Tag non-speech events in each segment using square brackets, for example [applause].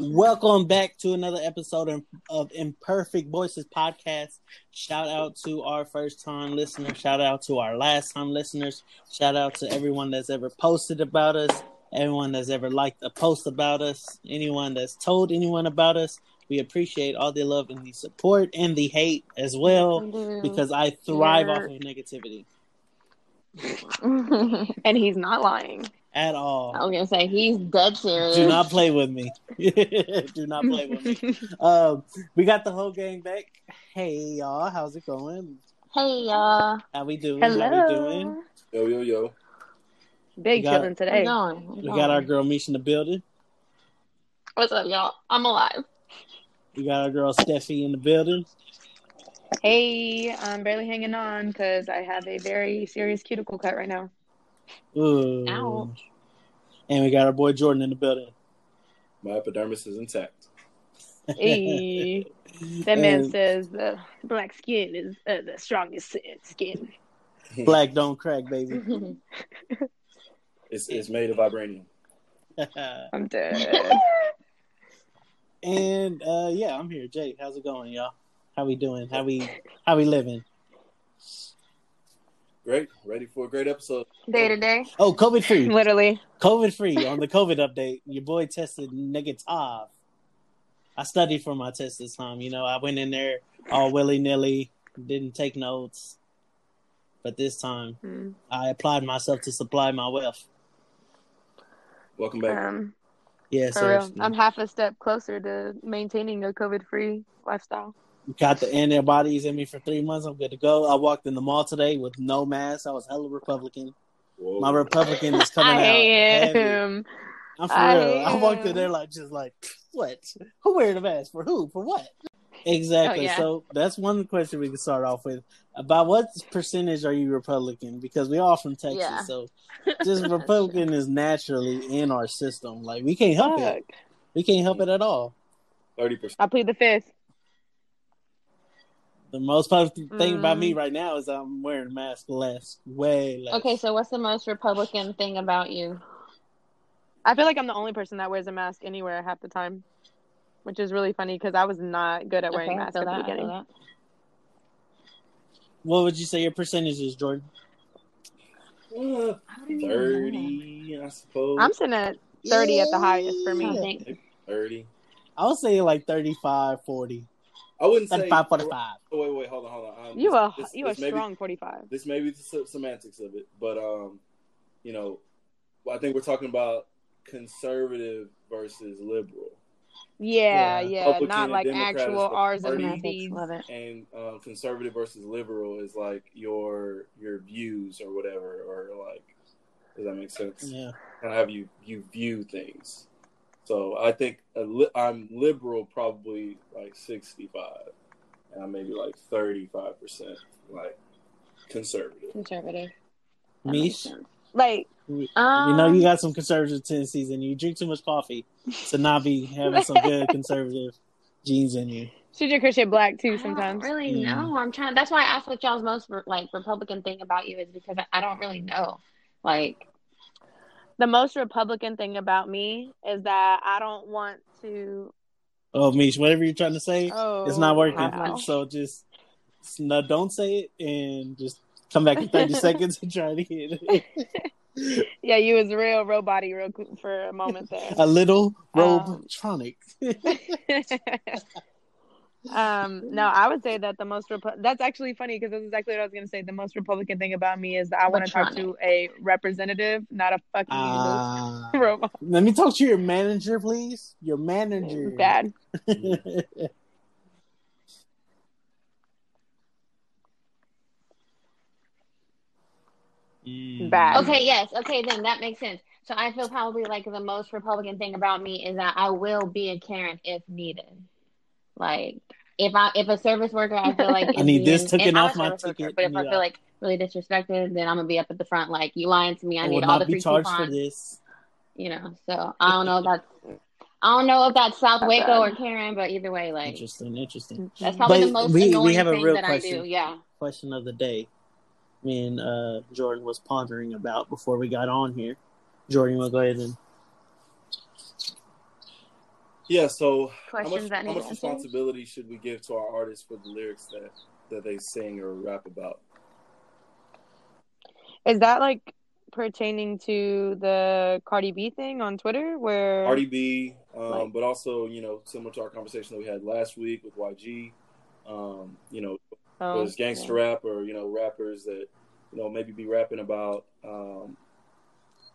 Welcome back to another episode of, Imperfect Voices podcast. Shout out to our first time listeners. Shout out to our last time listeners. Shout out to everyone that's ever posted about us, everyone that's ever liked a post about us, anyone that's told anyone about us. We appreciate all the love and the support and the hate as well because I thrive off of negativity [laughs] and he's not lying. At all. I was gonna say he's dead serious. Do not play with me. [laughs] Do not play with me. [laughs] Um, we got the whole gang back. Hey y'all, how's it going? Hey y'all, How we doing? How we doing? Hello. Yo, yo, yo. Big We got- chilling how's today. it going? How's it We got our girl Misha in the building. What's up, y'all? I'm alive. We got our girl Steffi in the building. Hey, I'm barely hanging on because I have a very serious cuticle cut right now. Ooh. Ouch. And we got our boy Jordan in the building. My epidermis is intact. Hey, [laughs] that man And says the black skin is uh, the strongest skin. [laughs] Black don't crack, baby. [laughs] It's it's made of vibranium. I'm dead. and uh yeah, I'm here. Jake, how's it going, y'all? How we doing? How we how we living? Great, ready for a great episode. Day to day. Oh, COVID free. [laughs] Literally. COVID free on the COVID update. Your boy tested negative. I studied for my test this time. You know, I went in there all willy nilly, didn't take notes. But this time, Mm. I applied myself to supply my wealth. Welcome back. Um, Yeah, for I'm half a step closer to maintaining a COVID free lifestyle. Got the antibodies in me for three months. I'm good to go. I walked in the mall today with no mask. I was hella Republican. Whoa. My Republican is coming I out. hate heavy. I'm for I real. hate I walked in there like just like what? Who wearing a mask for who? For what? Exactly. Oh, yeah. So that's one question we can start off with. About what percentage are you Republican? Because we all from Texas, Yeah. so [laughs] just Republican is naturally in our system. Like we can't help it. We can't help it at all. Thirty percent. I plead the fifth. The most positive thing about Mm. me right now is I'm wearing a mask less, way less. Okay, so what's the most Republican thing about you? I feel like I'm the only person that wears a mask anywhere half the time, which is really funny because I was not good at wearing Okay, masks feel at the that. Beginning. What would you say your percentage is, Jordan? Uh, Thirty, I suppose. I'm sitting at 30 at the highest for I me. think Thirty. I would say like 35, 40. I wouldn't say 35, 45. Oh, wait, wait, hold on, hold on. Um, You this- are this- you are this may be- strong 45. this may be the semantics of it, but um, you know, well, I think we're talking about conservative versus liberal, Yeah, Yeah. yeah, not and like Democrat actual the R's and party. Love it. and um, conservative versus liberal is like your your views or whatever, or like, does that make sense? Yeah. Kind of have you you view things. So I think a li- I'm liberal, probably like sixty five, and I'm maybe like thirty five percent like conservative. Conservative. That makes Mish, sense. Like, we Um, know you got some conservative tendencies and you drink too much coffee to not be having some good [laughs] conservative genes in you. she drink her shit black too I don't sometimes. really Mm. know. I'm trying. That's why I asked what y'all's most like Republican thing about you is because I, I don't really know. Like, The most Republican thing about me is that I don't want to. Oh, Mish, whatever you're trying to say, Oh, it's not working. wow. So just no, don't say it and just come back in 30 [laughs] seconds and try to get it. [laughs] Yeah, you was real robot real for a moment there. A little Um, robotronic. um, [laughs] no, I would say that the most Repu- that's actually funny because that's exactly what I was gonna say. The most Republican thing about me is that I want to talk to a representative, not a fucking Ah. [laughs] robot. let me talk to your manager, please. Your manager. Bad. Mm. Bad. okay, yes, okay, then that makes sense. So I feel probably like the most Republican thing about me is that I will be a Karen if needed. Like if I if a service worker I feel like [laughs] I need this being- taken and I'm a off my service worker, ticket, but if I yeah. feel like really disrespected, then I'm gonna be up at the front like you lying to me. I I need all the not be free charged for coupons. this. You know, so I don't know if that's I don't know if that's South Not Waco bad. or Karen, but either way, like Interesting, interesting. that's probably But the most we- we annoying have a thing real that I do. Yeah. Question of the day. Me and uh, Jordan was pondering about before we got on here. Jordan, you want to go ahead and Yeah. So how much, Questions that how much responsibility should we give to our artists for the lyrics that that they sing or rap about? Is that like pertaining to the Cardi B thing on Twitter where Cardi B, um, Like- but also you know similar to our conversation that we had last week with YG. Um, you know, Oh, there's gangster rap or you know rappers that you know maybe be rapping about um,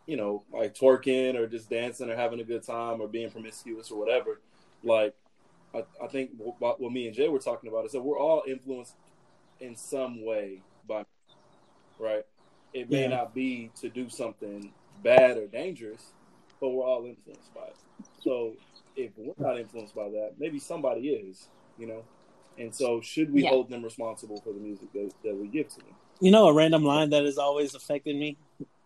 you know like twerking or just dancing or having a good time or being promiscuous or whatever. Like I, I think what, what me and Jay were talking about is that we're all influenced in some way by right. It may Yeah. not be to do something bad or dangerous, but we're all influenced by it. So if we're not influenced by that, maybe somebody is, you know. And so, should we Yeah. hold them responsible for the music that, that we give to them? You know, a random line that has always affected me,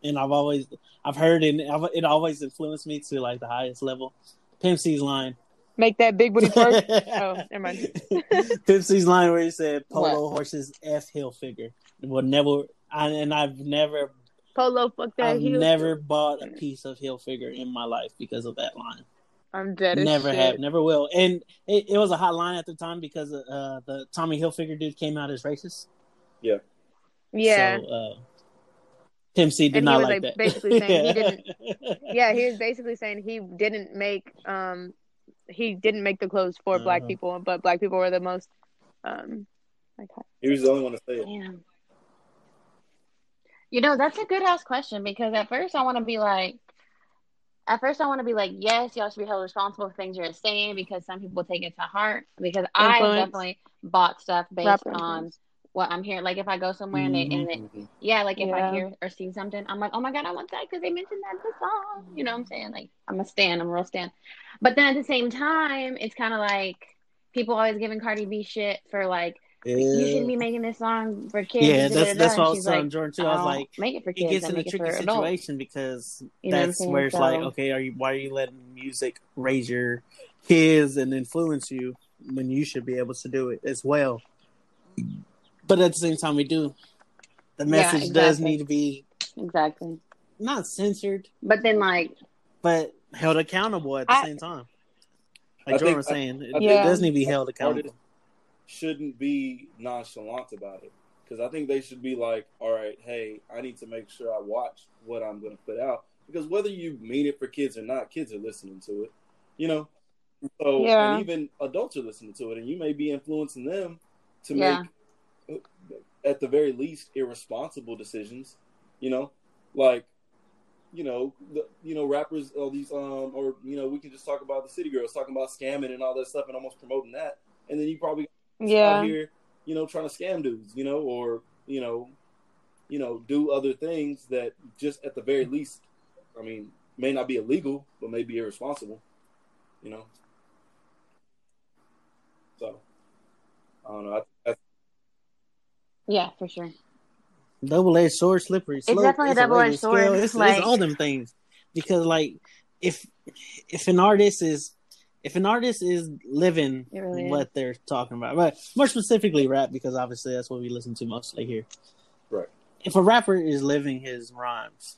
and I've always I've heard it. and I've, it always influenced me to like the highest level. Pimp C's line. make that big booty [laughs] twerk. oh, never mind. [laughs] Pimp C's line where he said, "Polo horses f Hilfiger." Will never, I, and I've never, Polo, fuck that I've heel. never bought a piece of Hilfiger in my life because of that line. I'm dead. as Never shit. have, never will. And it, it was a hot line at the time because uh, the Tommy Hilfiger dude came out as racist. Yeah, So, uh, Pimp C did And he not was, like like, that. basically saying he didn't- [laughs] yeah. He was basically saying he didn't make um he didn't make the clothes for black Uh-huh. people, but black people were the most um like He was the only one to say it. Damn. You know, that's a good ass question because at first I want to be like, at first I want to be like, yes, y'all should be held responsible for things you're saying because some people take it to heart. Because I definitely bought stuff based Rapper on influence. What I'm hearing. Like if I go somewhere and they, and they, Mhm. yeah, like if Yeah. I hear or see something, I'm like, oh my god, I want that because they mentioned that in the song. You know what I'm saying? Like I'm a stan, I'm a real stan. But then at the same time, it's kind of like people always giving Cardi B shit for like you shouldn't be making this song for kids. yeah, da, da, that's that's what I And was she's telling like, Jordan too. I was like, make it for he kids. gets in a tricky for adults. situation because You know what I'm that's where it's like, okay, are you why are you letting music raise your kids and influence you when you should be able to do it as well? But at the same time, we do. The Yeah, message does need to be Exactly. not censored, But then like but held accountable at the I- same time. I Like Jordan think- was saying, it, I it think does need to be held accountable. shouldn't be nonchalant about it because I think they should be like, all right, hey, I need to make sure I watch what I'm going to put out because whether you mean it for kids or not, kids are listening to it, you know. So Yeah. and even adults are listening to it, and you may be influencing them to Yeah. make, at the very least, irresponsible decisions. You know, like you know, the, you know, rappers, all these, um, or you know, we can just talk about the city girls talking about scamming and all that stuff, and almost promoting that, and then you probably Yeah. here, you know, trying to scam dudes, you know, or you know, you know, do other things that just at the very least, I mean, may not be illegal, but may be irresponsible, you know. So, I don't know. I, that's, yeah, for sure. double edged sword, slippery. Slope. definitely a double-edged sword. It's, like- it's all them things because, like, if if an artist is if an artist is living really is. what they're talking about, but more specifically rap, because obviously that's what we listen to mostly here. Right. If a rapper is living his rhymes,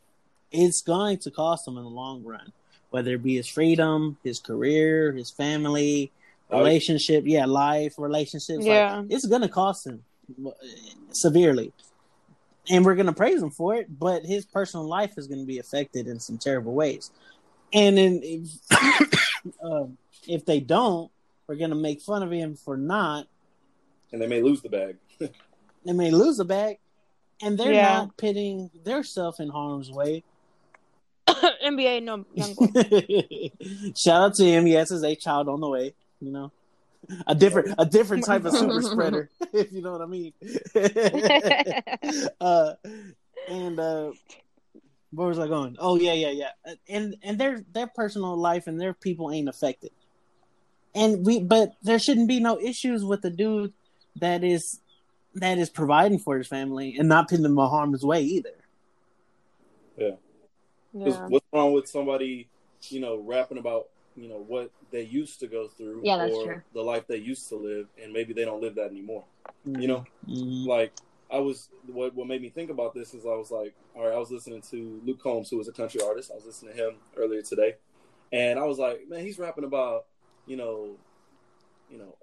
it's going to cost him in the long run, whether it be his freedom, his career, his family, relationship, yeah, life, relationships. Yeah. Like, it's gonna cost him severely, and we're gonna praise him for it. But his personal life is gonna be affected in some terrible ways. And then if, [coughs] um, if they don't, we're gonna make fun of him for not. and they may lose the bag. [laughs] They may lose the bag, and they're Yeah. not pitting their self in harm's way. [coughs] NBA no young boy. [laughs] Shout out to him. Yes, is a child on the way. You know, a different a different type of super [laughs] spreader, [laughs] if you know what I mean. [laughs] uh, and uh, Where was I going? Oh yeah, yeah, yeah. And and their their personal life and their people ain't affected. And we, but there shouldn't be no issues with the dude that is that is providing for his family and not putting them in harm's way either. Yeah. yeah. What's wrong with somebody, you know, rapping about you know what they used to go through yeah, that's or true. the life they used to live and maybe they don't live that anymore mm-hmm. you know mm-hmm. like i was what, what made me think about this is i was like all right i was listening to luke combs who is a country artist i was listening to him earlier today and i was like man he's rapping about you know you know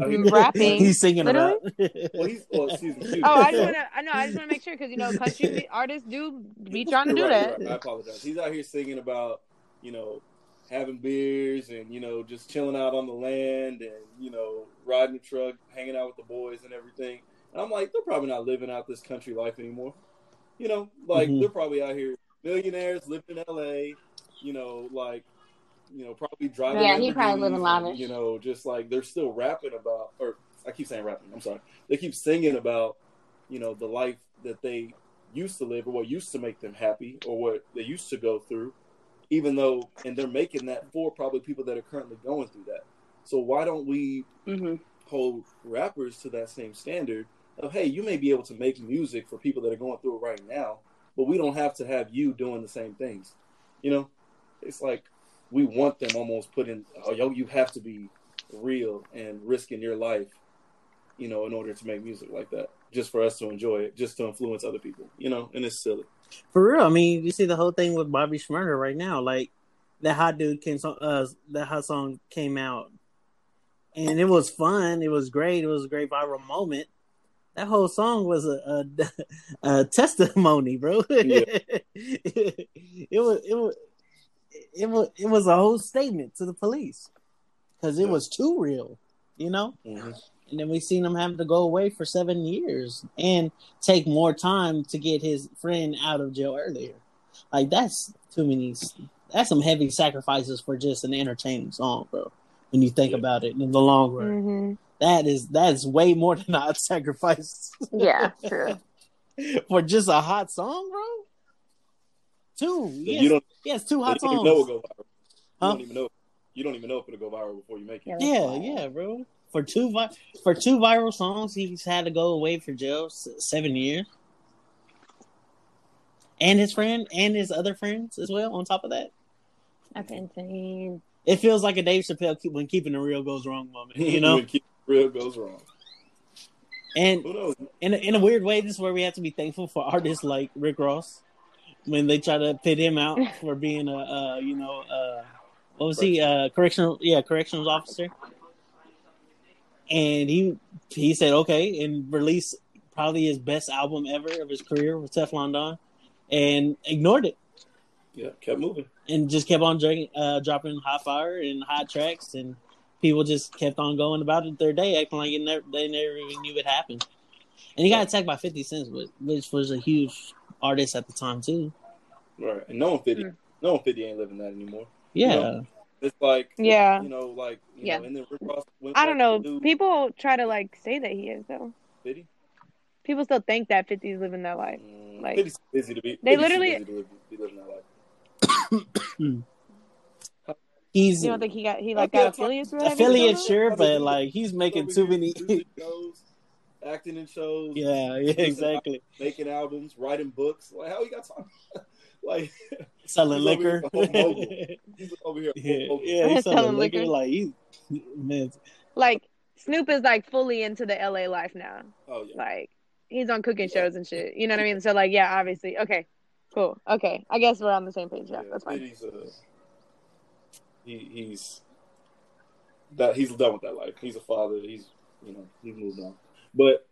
I mean, rapping. He's singing Literally? about. [laughs] well, he's, well, excuse me. Oh, I just want to. I know. I just want to make sure because you know, country [laughs] artists do be trying to do right, that. Right. I apologize. He's out here singing about you know having beers and you know just chilling out on the land and you know riding the truck, hanging out with the boys and everything. And I'm like, they're probably not living out this country life anymore. You know, like mm-hmm. they're probably out here millionaires living in L.A. You know, like you know, probably driving. Yeah, he probably living lavish. You know, just like they're still rapping about, or I keep saying rapping. I'm sorry. They keep singing about, you know, the life that they used to live or what used to make them happy or what they used to go through even though and they're making that for probably people that are currently going through that. So why don't we mm-hmm. hold rappers to that same standard of hey, you may be able to make music for people that are going through it right now, but we don't have to have you doing the same things. You know, it's like we want them almost put in. Oh, yo, you have to be real and risking your life, you know, in order to make music like that, just for us to enjoy it, just to influence other people. You know, and it's silly. For real, I mean, you see the whole thing with Bobby Shmurda right now. Like that hot dude came, uh, that hot song came out, and it was fun. It was great. It was a great viral moment. That whole song was a, a, [laughs] a testimony, bro. [laughs] Yeah. it was it was it was it was a whole statement to the police because it yeah. was too real, you know. Mm-hmm and then we seen him having to go away for seven years and take more time to get his friend out of jail earlier. Like that's too many. That's some heavy sacrifices for just an entertaining song, bro. When you think yeah. about it in the long run, mm-hmm. that is that's way more than I'd [laughs] sacrifice. Yeah, true. [laughs] for just a hot song, bro. Two. Yes, you don't. Yes, two hot you songs. Don't know go viral. You huh? don't even know. You don't even know if it'll go viral before you make it. Yeah, yeah, bro for two vi- for two viral songs, he's had to go away for jail seven years, and his friend and his other friends as well. On top of that, that's insane. It feels like a Dave Chappelle when keeping the real goes wrong moment. You [laughs] know, when real goes wrong. And in a, in a weird way, this is where we have to be thankful for artists like Rick Ross when they try to pit him out [laughs] for being a, uh, you know, uh, what was he? Uh, correctional, yeah, corrections officer and he he said okay and released probably his best album ever of his career with Teflon Don, and ignored it. Yeah, kept moving and just kept on drinking, uh, dropping hot fire and hot tracks, and people just kept on going about it their day, acting like it never, they never even knew it happened. And he got attacked by Fifty Cent, which was a huge artist at the time too. Right, and no one Fifty, mm. no one Fifty ain't living that anymore. Yeah. You know? It's like yeah, you know, like you yeah. Know, and then Rick Ross I don't know. Do... People try to like say that he is though. Did People still think that 50 is living that life. Mm, like 50's busy to be. They literally busy to live, be living that life. [coughs] he's. You don't think he got he like got affiliates? Affiliates, sure, but like he's making too many. [laughs] shows, acting in shows. Yeah, yeah, [laughs] exactly. Making albums, writing books. Like how he got time? [laughs] like selling liquor. he's over here. [laughs] Yeah, yeah he's selling, selling liquor. liquor. Like he's man. Like Snoop is like fully into the LA life now. Oh yeah. Like he's on cooking yeah. shows and shit. You know what I mean? So like, yeah, obviously. Okay, cool. Okay, I guess we're on the same page. Yeah, yeah that's fine. He's, uh, he, he's that he's done with that life. He's a father. He's you know he's moved on. But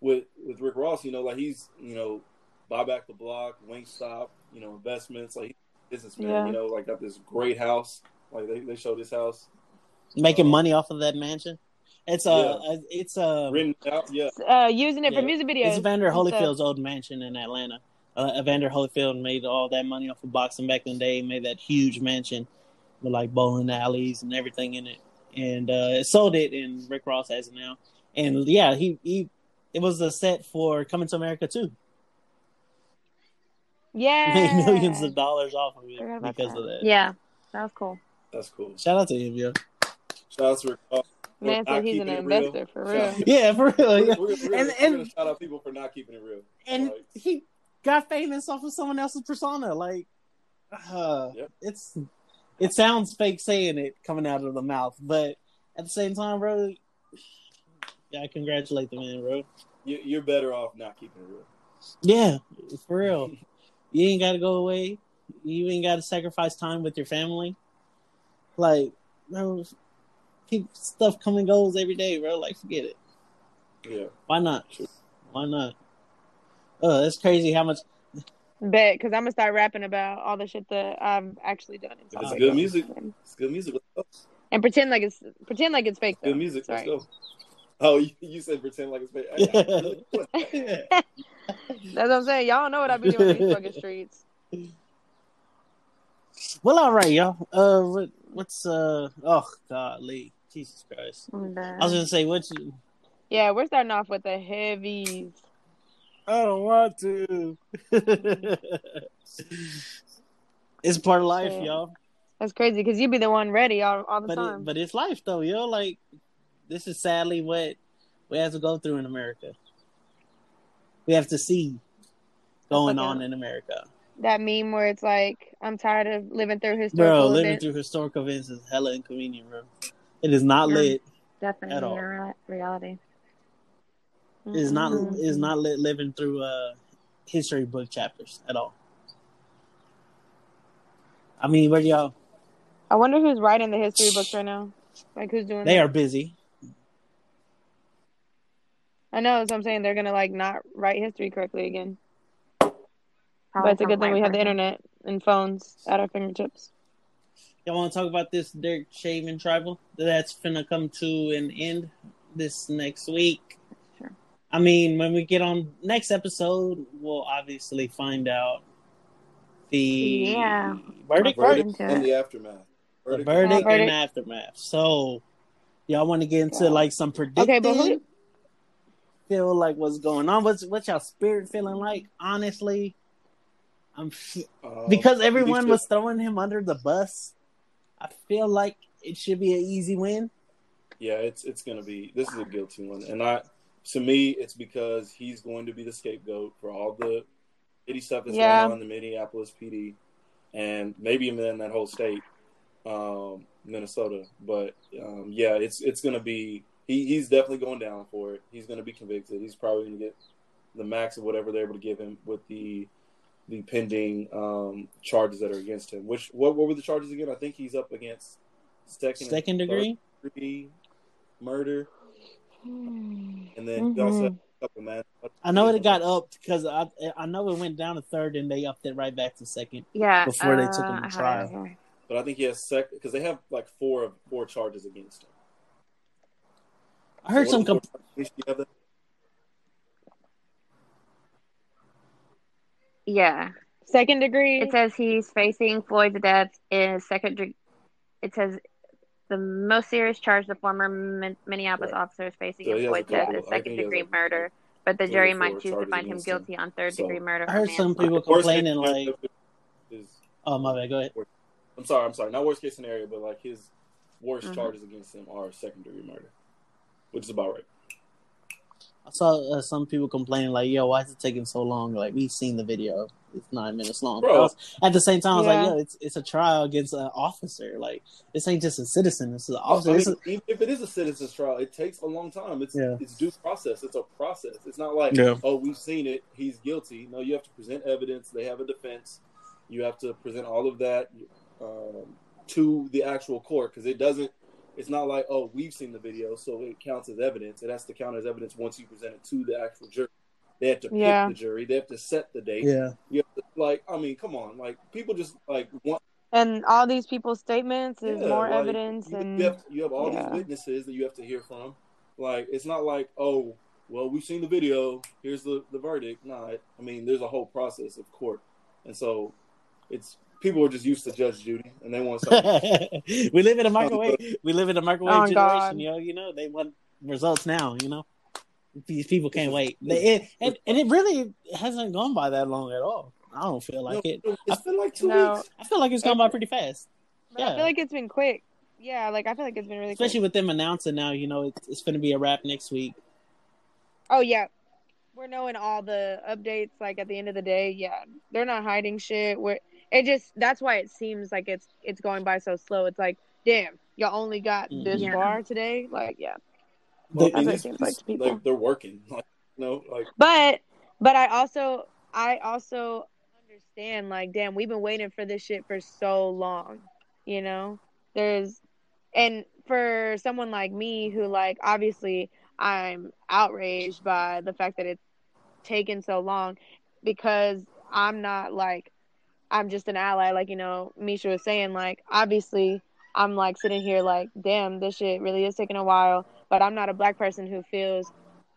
with with Rick Ross, you know, like he's you know buy back the block, Wingstop, you know, investments. Like businessman, yeah. you know, like got this great house. Like they, they show this house. Making um, money off of that mansion. It's a, yeah. it's a written out, yeah. Uh, using it yeah. for music videos. It's Evander Holyfield's old mansion in Atlanta. Uh, Evander Holyfield made all that money off of boxing back in the day. Made that huge mansion with like bowling alleys and everything in it, and uh, sold it. And Rick Ross has it now. And yeah, he he, it was a set for Coming to America too. Yeah. made millions of dollars off of it because that. of that. Yeah, that was cool. That's cool. Shout out to him, yo. Shout out to Rick Ross Man said he's an keeping it real. investor for real. Yeah, for real. We're, Yeah. we're, we're, And- we're and- gonna shout out people for not keeping it real. And Like, he got famous off of someone else's persona. Like, uh, Yep. it's it sounds fake saying it coming out of the mouth, but at the same time, bro, yeah, I congratulate the man, bro. you're better off not keeping it real. Yeah, for real. [laughs] you ain't got to go away. You ain't got to sacrifice time with your family. Like, bro, people, stuff come and goes every day, bro. Like, forget it. Yeah. Why not? Why not? Uh, oh, that's crazy how much. Bet, because I'm gonna start rapping about all the shit that I've actually done. If it's good God. music, it's good music. Let's go. And pretend like it's pretend like it's fake. Good music. Sorry. Let's go. Oh, you, you said pretend like it's fake. [laughs] That's what I'm saying. Y'all know what I be doing in these fucking streets. well, all right, y'all. Uh, what, what's uh? Oh, God, Lee, Jesus Christ. And, uh, I was gonna say, what you? Yeah, we're starting off with the heavies. I don't want to. [laughs] it's part of life, Yeah. y'all. That's crazy because you'd be the one ready all, all the But time. it, but it's life, though, yo. Like, this is sadly what we have to go through in America. We have to see going like on in America, that meme where it's like, I'm tired of living through historical bro. Living events. through historical events is hella inconvenient, bro. It is not Yeah. lit. definitely at all. reality. It is not. It is not lit living through uh history book chapters at all. I mean, where y'all? I wonder who's writing the history books right now. Like who's doing They that? are busy. I know, so I'm saying they're gonna like not write history correctly again. Probably but it's a good thing we white have the internet and phones at our fingertips. Y'all want to talk about this Derek Chauvin tribal that's finna come to an end this next week? Sure. I mean, when we get on next episode, we'll obviously find out the Yeah. verdict, Verdict. right? And the aftermath. The Verdict. verdict and aftermath. So, y'all want to get into Yeah. like some predicting? Okay, but who? Feel like what's going on? What's what's y'all spirit feeling like? Honestly, I'm f- Um, because everyone Alicia- was throwing him under the bus. I feel like it should be an easy win. Yeah, it's it's gonna be. This is a guilty one, and I to me, it's because he's going to be the scapegoat for all the shitty stuff that's Yeah. going on in the Minneapolis PD, and maybe even in that whole state, um, Minnesota. But um, yeah, it's it's gonna be. He, he's definitely going down for it. He's gonna be convicted. He's probably gonna get the max of whatever they're able to give him with the the pending um, charges that are against him. Which what what were the charges again? I think he's up against second Second degree. degree murder, Mm-hmm. and then he also a couple man. I know it got up because I I know it went down to third and they upped it right back to second. Yeah. Before they took him to uh, I have it trial. but I think he has second because they have like four of four charges against him. I heard some. what are the Com- four charges? You have that? Yeah. Second degree. It says he's facing Floyd's death in second degree. It says the most serious charge the former Min- Minneapolis Right. officer is facing So he in Floyd's death couple- is second degree a- murder, but the jury might choose to find him against him. guilty on third So- degree murder. I heard some manslaughter. people complaining like, is- "Oh my bad, go ahead." I'm sorry, I'm sorry, not worst case scenario, but like his worst Mhm. charges against him are second degree murder, which is about right. I saw uh, some people complaining like, "Yo, why is it taking so long?" Like we've seen the video; it's nine minutes long. Bro. Was- at the same time, I was Yeah. like, "Yo, it's it's a trial against an officer. Like this ain't just a citizen; this is an I officer." mean, This is- even if it is a citizen's trial, it takes a long time. It's Yeah. it's due process. It's a process. It's not like Yeah. oh we've seen it, he's guilty. No, you have to present evidence. They have a defense. You have to present all of that um, to the actual court because it doesn't. It's not like oh we've seen the video, so it counts as evidence. It has to count as evidence once you present it to the actual jury. They have to pick Yeah. the jury. They have to set the date. yeah, You have to, like I mean, come on, like people just like want and all these people's statements is Yeah, more like, evidence you, and you have you have all yeah. these witnesses that you have to hear from. Like it's not like oh well we've seen the video. Here's the the verdict. No, it, I mean there's a whole process of court, and so it's people are just used to Judge Judy and they want something. [laughs] we live in a microwave. We live in a microwave Oh, generation, God. yo. You know they want results now. You know these people can't wait. They, it, and and it really hasn't gone by that long at all. I don't feel like No, it. It's been like two No. weeks. I feel like it's gone by pretty fast, But I feel like it's been quick. Yeah, like I feel like it's been really quick. especially with them announcing now. You know, it's, it's going to be a wrap next week. Oh yeah. We're knowing all the updates like at the end of the day. Yeah. They're not hiding shit. We're it just that's why it seems like it's it's going by so slow. It's like, damn, y'all only got mm-hmm. this Yeah. far today? Like, yeah. Well, The- I mean, That's what it seems like to people. they're working. Like, you know, like But but I also I also understand like damn we've been waiting for this shit for so long. You know? There's and for someone like me who like obviously I'm outraged by the fact that it's taken so long because I'm not like I'm just an ally like you know Misha was saying like obviously I'm like sitting here like damn this shit really is taking a while but I'm not a black person who feels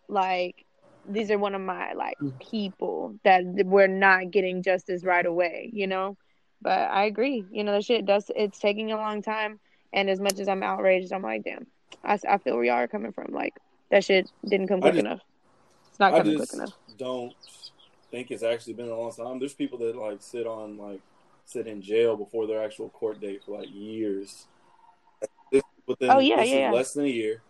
like these are one of my like mm. people that we're not getting justice right away, you know. But I agree, you know, the shit does. It's taking a long time, and as much as I'm outraged, I'm like, damn, I, I feel where y'all are coming from. Like that shit didn't come quick just- enough. It's not coming quick enough. don't think it's actually been a long time. There's people that like sit on like sit in jail before their actual court date for like years. This, within, Oh, yeah, this yeah, is yeah. less than a year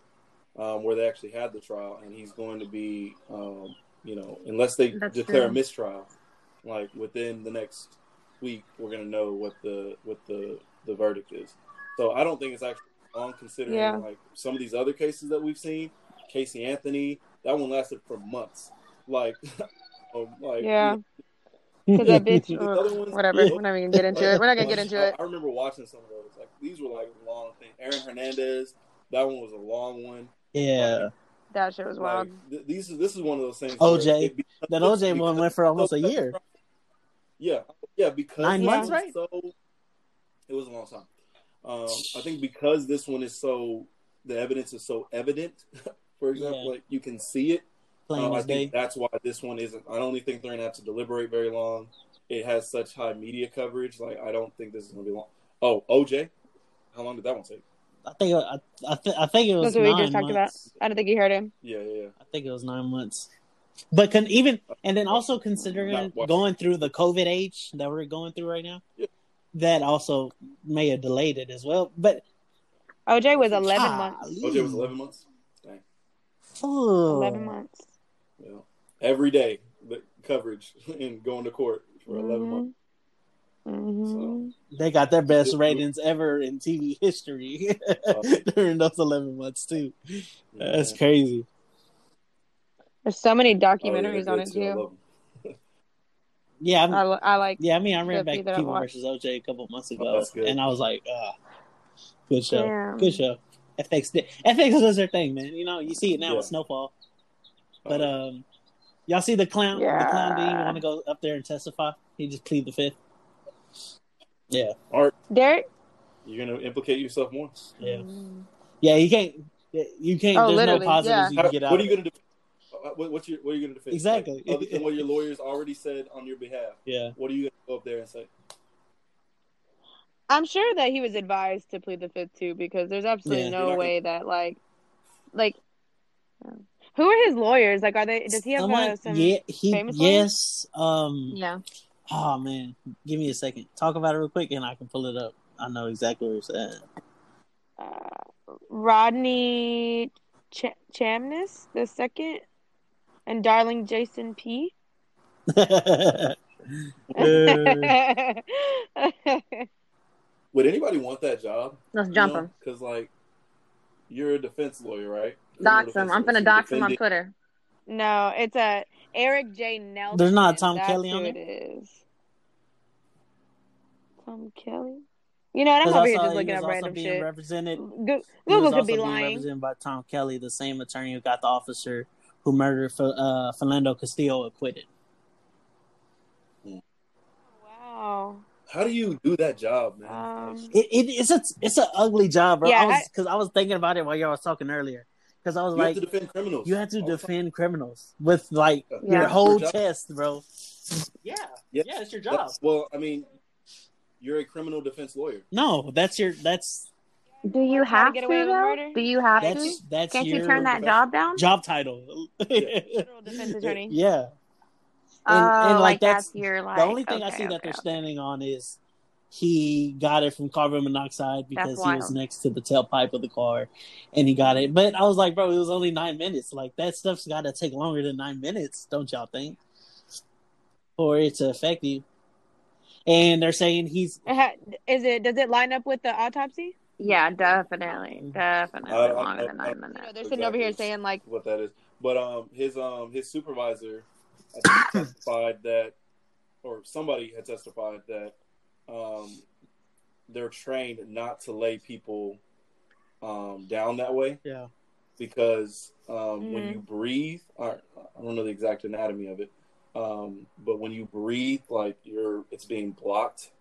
um, where they actually had the trial, and he's going to be, um, you know, unless they That's declare a mistrial, like within the next week, we're gonna know what the what the the verdict is. So I don't think it's actually long considering Yeah. like some of these other cases that we've seen. Casey Anthony, that one lasted for months. Like, [laughs] like Yeah, because [laughs] that bitch. Ugh, whatever. yeah. We're not even gonna get into it. We're not gonna get into I, it. I remember watching some of those. Like these were like long things. Aaron Hernandez, that one was a long one. Yeah, That shit was wild. Like th- these, this is one of those things. OJ. be- that OJ one went for almost a year. Yeah, yeah, because Nine months, right? So it was a long time. Um, I think because this one is so, the evidence is so evident. [laughs] For example, Yeah. like you can see it. Plain Um, I as think that's why this one isn't. I don't think they're gonna have to deliberate very long. It has such high media coverage. Like I don't think this is gonna be long. Oh, OJ, how long did that one take? I think I, I, th- I think it was That's what we just talked months. I don't think you heard him. Yeah, yeah, yeah. I think it was nine months. But can even and then also considering going through the COVID age that we're going through right now, Yeah. that also may have delayed it as well. But OJ was 11 Ah, months. OJ was eleven months. Dang. oh. 11 months. Yeah. Every day the coverage [laughs] and going to court for 11 months. hmm They got their best ratings ever in TV [laughs] history [laughs] during those eleven months too. That's crazy. There's so many Oh, yeah, documentaries on good it too. Too. Yeah, I'm, I, I like. yeah. I mean, I ran the back few People watched. versus OJ a couple months Oh, ago, that's good. and I was like, ah, good show, Damn. good show. FX did, FX does their thing, man. You know, you see it now Yeah. with Snowfall. But Oh, um, y'all see the clown? The clown didn't even want to go up there and testify. He just plead the fifth. Yeah, Art, Derek. you're gonna implicate yourself more. yeah, yeah. You can't. You can't. Oh, there's no literally, positives yeah. you can get out. what are you gonna do? Uh, What, what's your, what are you gonna defend? Exactly. Like, other than what your lawyers already said on your behalf, Yeah, what are you gonna go up there and say? I'm sure that he was advised to plead the fifth too, because there's absolutely Yeah. You're no not way that like, like, who are his lawyers? Like, are they? Does he have Someone, uh, some? yeah, he famous lawyers? yes. Um, Yeah. oh man, give me a second. Talk about it real quick, and I can pull it up. I know exactly where it's at. Uh, Rodney Ch- Chamness the second, and Darling Jason P. [laughs] [laughs] [laughs] Would anybody want that job? Let's jump him. Because like, you're a defense lawyer, right? Dox him. I'm defense gonna dox him on Twitter. no, it's a Eric J. Nelson. There's not a Tom That's Kelly on it there? is. Tom Kelly. You know what? I'm Because over I here just looking was up also random being shit. represented. Go- He was Google also could be being lying. represented by Tom Kelly, the same attorney who got the officer who murdered uh, Philando Castile acquitted. Wow. How do you do that job, man? Um, It, it, it's a it's an ugly job, bro. Yeah, I I- because I was thinking about it while y'all was talking earlier. Because I was you like, have to defend criminals. you have to all the time. defend criminals with like Yeah. your Yeah. whole Your chest, bro. Yeah, Yeah. yeah, it's your That's- well, I mean, you're a criminal defense lawyer. No, that's your that's Do you Try to have get to with though? murder? Do you have that's to? that's Can't your you turn that job down? job title. Federal [laughs] defense attorney. yeah, And, oh, and like, like that's that's your like. the only thing I okay, see that they're okay. standing on is he got it from carbon monoxide because he was next to the tailpipe of the car and he got it. But I was like, bro, it was only nine minutes. Like that stuff's got to take longer than nine minutes, don't y'all think? For it to affect you. And they're saying he's is it? Does it line up with the autopsy? Yeah, definitely, definitely I- I- longer than I- nine You know, minutes. they're sitting over here saying like, what that is. But um, his um, his supervisor testified that, or somebody had testified that um, they're trained not to lay people um down that way yeah. because um, when Mhm. you breathe, or, I don't know the exact anatomy of it, um, but when you breathe, like you're, it's being blocked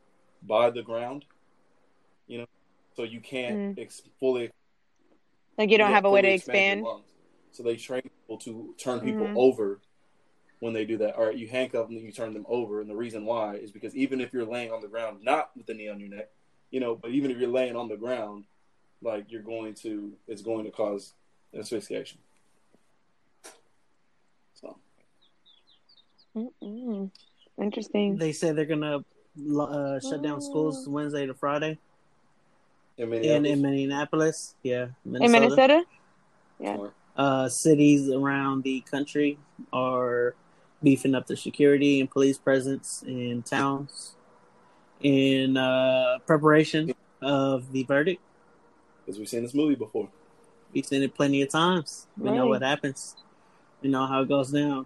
by the ground, you know, so you can't ex- fully like you don't yeah, have a way to fully your expand. So they train people to turn people Mhm. over when they do that. All right, you handcuff them, and you turn them over, and the reason why is because even if you're laying on the ground, not with the knee on your neck, you know, but even if you're laying on the ground, like you're going to, it's going to cause asphyxiation. So Mm-mm. Interesting. They said they're gonna uh, shut down schools Wednesday to Friday in in, Minneapolis, in Minneapolis. Yeah, In Minnesota? Yeah. Uh, cities around the country are beefing up the security and police presence in towns in uh, preparation of the verdict. because we've seen this movie before. We've seen it plenty of times. We know what happens. We know how it goes down.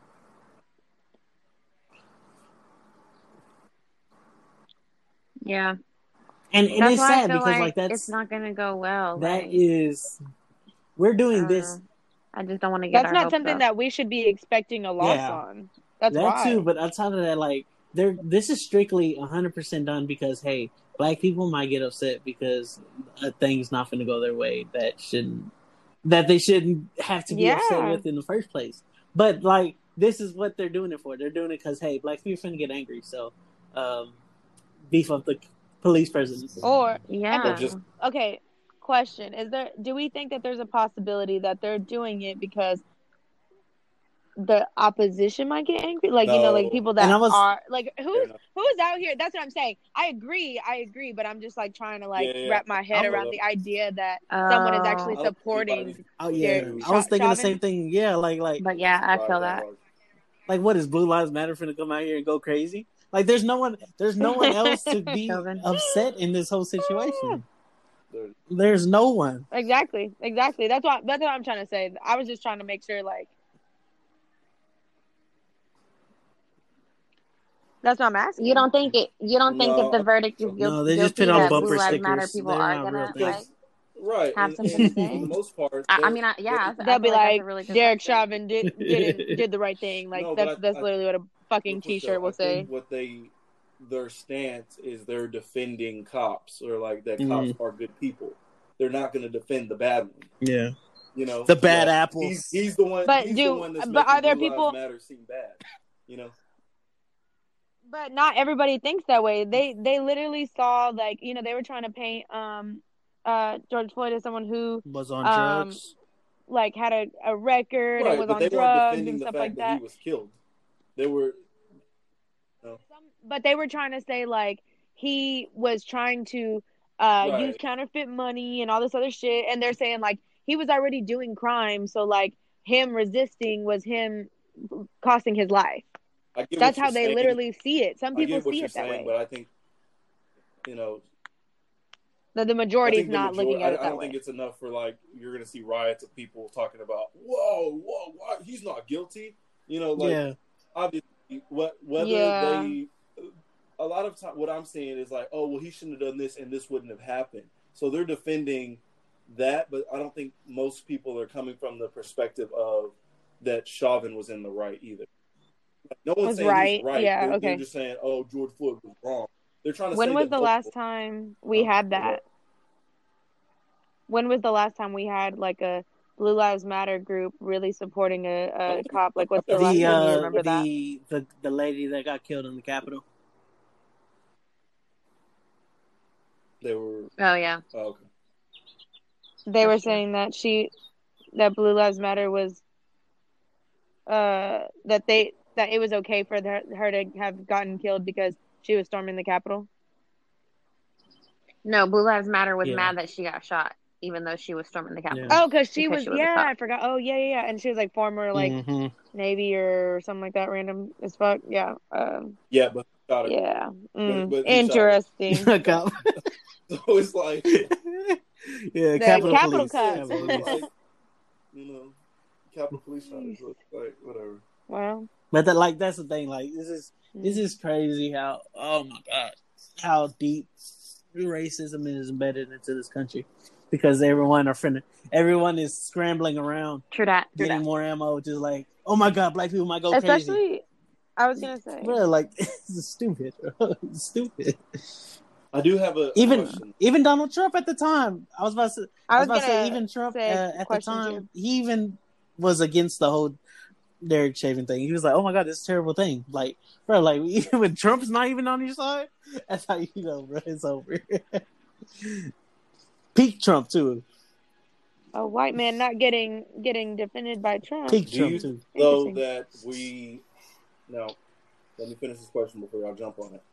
Yeah, And, and it's sad because like, like that's it's not gonna go well. that like, is we're doing I this. I just don't want to get. That's our not hopes something up. that we should be expecting a loss Yeah. on. That's that why. too, but outside of that, like there, this is strictly 100 percent done because hey, black people might get upset because a thing's not going to go their way that shouldn't, that they shouldn't have to be upset with in the first place. But like, this is what they're doing it for. They're doing it because hey, black people are finna get angry, so um, beef up the police presence. or Yeah, just- okay, question: Is there? Do we think that there's a possibility that they're doing it because the opposition might get angry? Like you know, like people that And was- are like who's enough. who's out here? That's what I'm saying. I agree, I agree, but I'm just like trying to like Yeah, yeah. wrap my head I'm- around the idea that oh. someone is actually I don't think supporting. Oh yeah, They're I was Cha- thinking the same thing. Yeah, like like but yeah, I feel that. right, right. like what is Blue Lives Matter finna come out here and go crazy? Like there's no one, there's no one else to be upset in this whole situation. Mm. There's no one. Exactly, exactly. That's what that's what I'm trying to say. I was just trying to make sure, like, that's what I'm asking. You don't think it? You don't think No, if the verdict is no, guilty, No, they just put on bumper Blue Lives Matter stickers. people They're are gonna like? Right. Have and, something and to say? For the most part, I, I mean, I, yeah, I, I They'll be like, like, really Derek question. Chauvin did did did the right thing. Like No, that's I- that's I- literally what a fucking. T-shirt will say. what they their stance is they're defending cops or like that Mhm. cops are good people. They're not going to defend the bad one. Yeah, You know, the bad Yeah, apples. He's, he's the one. But he's do- the one that's but are there people- Lives Matter seem bad? You know, But not everybody thinks that way. They they literally saw like you know they were trying to paint um uh George Floyd as someone who was on Um, drugs. like had a, a record right? and was on drugs defending and the stuff fact like that, that. he was killed. They were. Some, but they were trying to say like he was trying to uh Right. use counterfeit money and all this other shit and they're saying like he was already doing crime so like him resisting was him costing his life I get that's what how you're they saying. literally see it some I people get what see you're it that saying, way but I think you know that the majority is the not major- looking at it I that don't way think it's enough for like you're going to see riots of people talking about whoa, whoa, why, he's not guilty. You know, like yeah, obviously, what whether Yeah. they a lot of time what I'm seeing is like, oh well, he shouldn't have done this and this wouldn't have happened. So they're defending that, but I don't think most people are coming from the perspective of that Chauvin was in the right either. Like, no one's Was saying right, right. yeah, they're, okay. they're just saying, oh, George Floyd was wrong. They're trying to. when say was the both last time we Oh, had yeah. that when was the last time we had like a blue lives matter group really supporting a, a cop like what's the, last the time you uh, remember that the, the the lady that got killed in the Capitol. They were Oh yeah, oh, okay. they were true. saying that she that blue lives matter was uh that they that it was okay for her, her to have gotten killed because she was storming the Capitol? No, Blue Lives Matter was Yeah. mad that she got shot, even though she was storming the Capitol. Yeah. Oh, because she Because was, she was yeah. I forgot. Oh, yeah, yeah, yeah. And she was like former like Mhm. Navy or something like that, random as fuck. Yeah. Um, Yeah, but shot her. yeah. Mm, but he shot interesting. [laughs] [laughs] So it's like, [laughs] yeah, The Capitol, Capitol Police. cops. Capitol it's like, you know, Capitol Police shot her. So it's like, whatever. wow. But that, like that's the thing. Like this is Mm. this is crazy. How oh my god, how deep racism is embedded into this country because everyone are finna, everyone is scrambling around True that. True getting that. more ammo. Just like oh my god, black people might go crazy. Especially, I was gonna say. Bro, like [laughs] it's stupid. [laughs] it's stupid. I do have a, a Even question. even Donald Trump at the time, I was about to. I I was was about to say even Trump uh, at the time too. he even was against the whole Derek Chauvin thing. He was like, "Oh my god, this is a terrible thing." Like, bro, like even [laughs] when Trump's not even on your side, that's how you know, bro, it's over. [laughs] Peak Trump too. a white man not getting getting defended by Trump. Peak Do Trump you too. know that we now? Let me finish this question before y'all jump on it.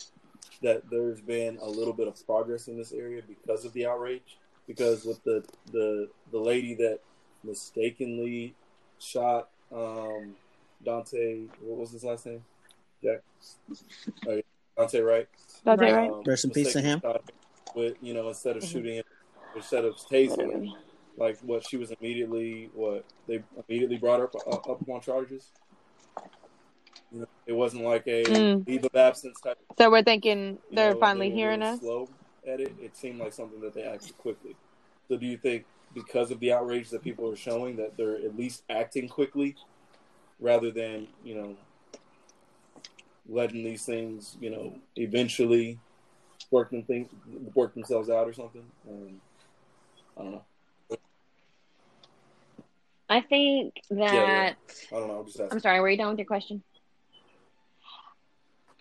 That there's been a little bit of progress in this area because of the outrage. Because with the the the lady that mistakenly shot um, Daunte, what was his last name? Jack. Oh, yeah. Daunte, right? That's it, Right. right? Um, Rest in peace to him. mistakenly shot With you know, instead of Mhm. shooting him, instead of tasing him, like what she was immediately what they immediately brought her up, up, up on charges. You know, it wasn't like a Mm. leave of absence type. So we're thinking they're know, finally they hearing us. Slow at it. It seemed like something that they acted quickly. So do you think because of the outrage that people are showing that they're at least acting quickly rather than you know letting these things you know eventually work them things work themselves out or something? Um, I don't know. I think that. yeah. I don't know. I'm just asking. I'm sorry. Were you done with your question?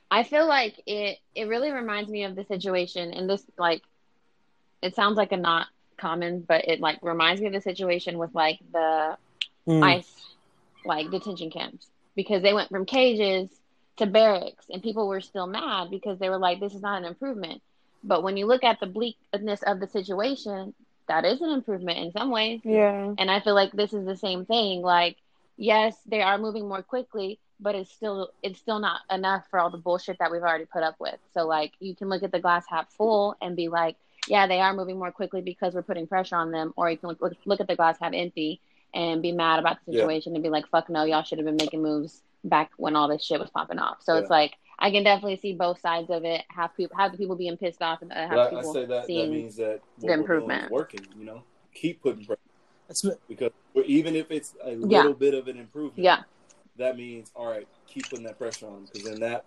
I feel like it. It really reminds me of the situation, and this like, it sounds like a not common, but it like reminds me of the situation with like the Mm. ICE like detention camps because they went from cages to barracks, and people were still mad because they were like, "This is not an improvement." But when you look at the bleakness of the situation, that is an improvement in some ways. Yeah. And I feel like this is the same thing. Like, yes, they are moving more quickly, but it's still it's still not enough for all the bullshit that we've already put up with. So like you can look at the glass half full and be like, yeah, they are moving more quickly because we're putting pressure on them, or you can look look, look at the glass half empty and be mad about the Yeah. situation and be like, fuck no, y'all should have been making moves back when all this shit was popping off. So Yeah. it's like I can definitely see both sides of it. Have people have the people being pissed off and uh, have But I, I people say that that seeing means that what the we're improvement. working. You know, keep putting pressure That's- because we're- even if it's a Yeah. little bit of an improvement, yeah. that means all right, keep putting that pressure on because then that,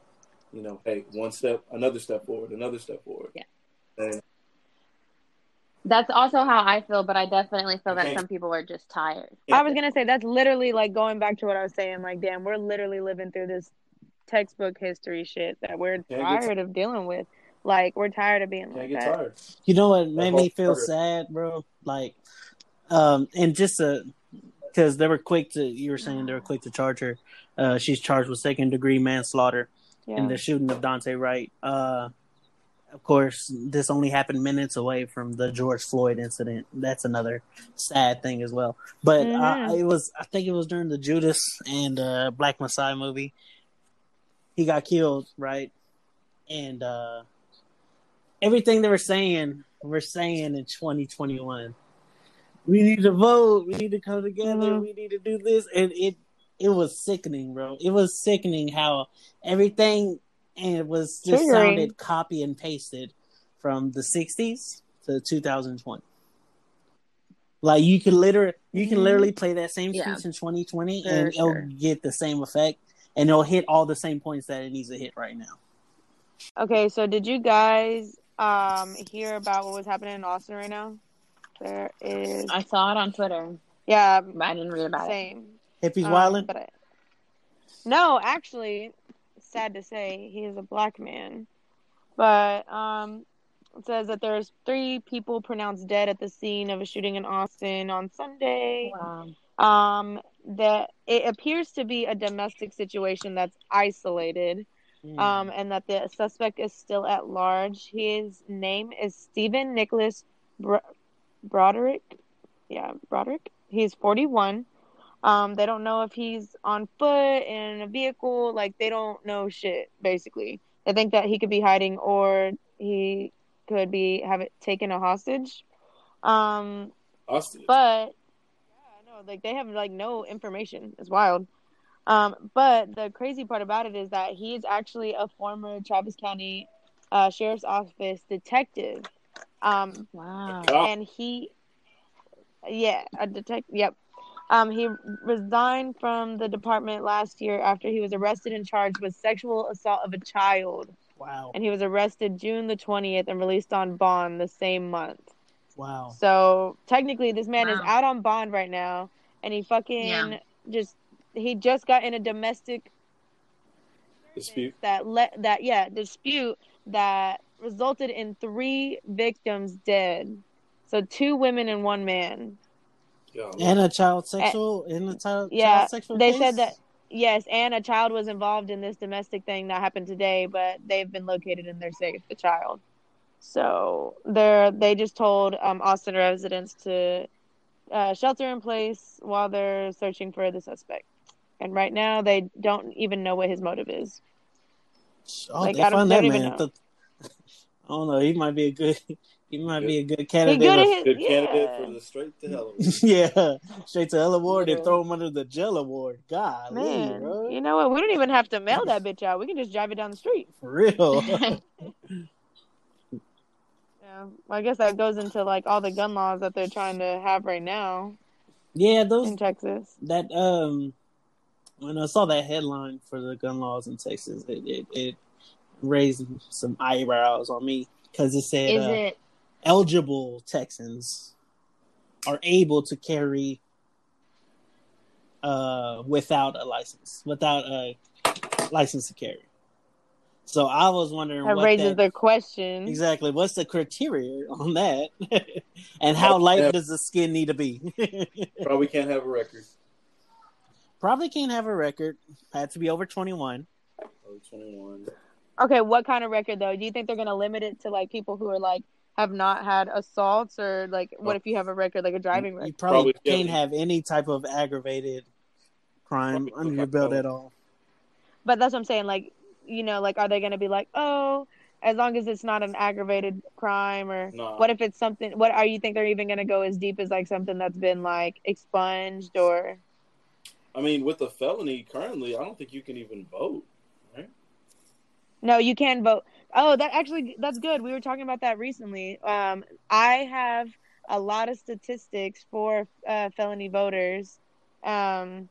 you know, hey, one step, another step forward, another step forward. Yeah. And That's also how I feel, but I definitely feel that some people are just tired. I was gonna say that's literally like going back to what I was saying. Like, damn, we're literally living through this textbook history shit that we're get tired of dealing with. Like, we're tired of being can't like get that. tired. You know what made me feel progress. sad, bro? Like, um, and just to, because they were quick to, you were saying they were quick to charge her. Uh, she's charged with second degree manslaughter in the shooting of Daunte Wright. Uh, of course, this only happened minutes away from the George Floyd incident. That's another sad thing as well. But uh, Mhm. it was, I think it was during the Judas and uh, Black Messiah movie. He got killed, right? And uh, everything they were saying, we're saying in 2021. We need to vote. We need to come together. Mhm. We need to do this, and it it was sickening, bro. It was sickening how everything and it was just Triggering. sounded copy and pasted from the 60s to 2020. Like you can literally you can Mhm. literally play that same speech Yeah. in 2020 For and it'll get the same effect and it'll hit all the same points that it needs to hit right now. Okay, so did you guys um hear about what was happening in Austin right now? There is, I saw it on Twitter, yeah, I didn't read about it. same. Hippies Um, wilding. I, no, actually, sad to say, he is a black man. But um, it says that there's three people pronounced dead at the scene of a shooting in Austin on Sunday. Wow. Um, that it appears to be a domestic situation that's isolated. Mm. Um, and that the suspect is still at large. His name is Stephen Nicholas Bro- Broderick. Yeah, Broderick. He's 41. Um, they don't know if he's on foot in a vehicle. Like they don't know shit. Basically, they think that he could be hiding or he could be have it taken a hostage. Um, Hostage. but yeah, no, like they have like no information. It's wild. Um, but the crazy part about it is that he is actually a former Travis County uh, Sheriff's Office detective. Um, Wow. And he, yeah, a detective. Yep. Um, he resigned from the department last year after he was arrested and charged with sexual assault of a child. Wow. And he was arrested June the 20th and released on bond the same month. Wow. So technically, this man is out on bond right now, and he fucking Yeah. just he just got in a domestic Dispute. that let that yeah dispute that resulted in three victims dead. So two women and one man. Yeah. And a child sexual in a child, Yeah, child sexual they case? said that yes, and a child was involved in this domestic thing that happened today, but they've been located and they're safe. The child. So they're they just told um, Austin residents to uh, shelter in place while they're searching for the suspect. And right now, they don't even know what his motive is. Oh, like, they I don't- found that don't even man. know. Th- [laughs] I don't know. He might be a good. He might be a good He candidate. good his Good yeah. candidate for the straight to hell. [laughs] award. yeah, straight to Hell Award and throw him under the Jail Award. God, Man, bro. you know what? We don't even have to mail that bitch out. We can just drive it down the street. For real. [laughs] [laughs] Yeah, well, I guess that goes into like all the gun laws that they're trying to have right now yeah, those in Texas. that um when I saw that headline for the gun laws in Texas, it it, it raised some eyebrows on me because it said Is uh, it? Eligible Texans are able to carry uh without a license, without a license to carry. So I was wondering That what raises that, the question. exactly what's the criteria on that, [laughs] and how light does the skin need to be? [laughs] Probably can't have a record. Probably can't have a record. Had to be over twenty one. Oh, 21. Okay, what kind of record though? Do you think they're gonna limit it to like people who are like have not had assaults or like what if you have a record like a driving You record? probably, Probably can't felony. have any type of aggravated crime Probably under your belt at all. But that's what I'm saying. Like, you know, like are they gonna be like, oh, as long as it's not an aggravated crime or Nah. what if it's something? What are you think they're even gonna go as deep as like something that's been like expunged or? I mean, with a felony currently, I don't think you can even vote. No, you can vote. Oh, that actually that's good. We were talking about that recently. Um, I have a lot of statistics for uh, felony voters. Um,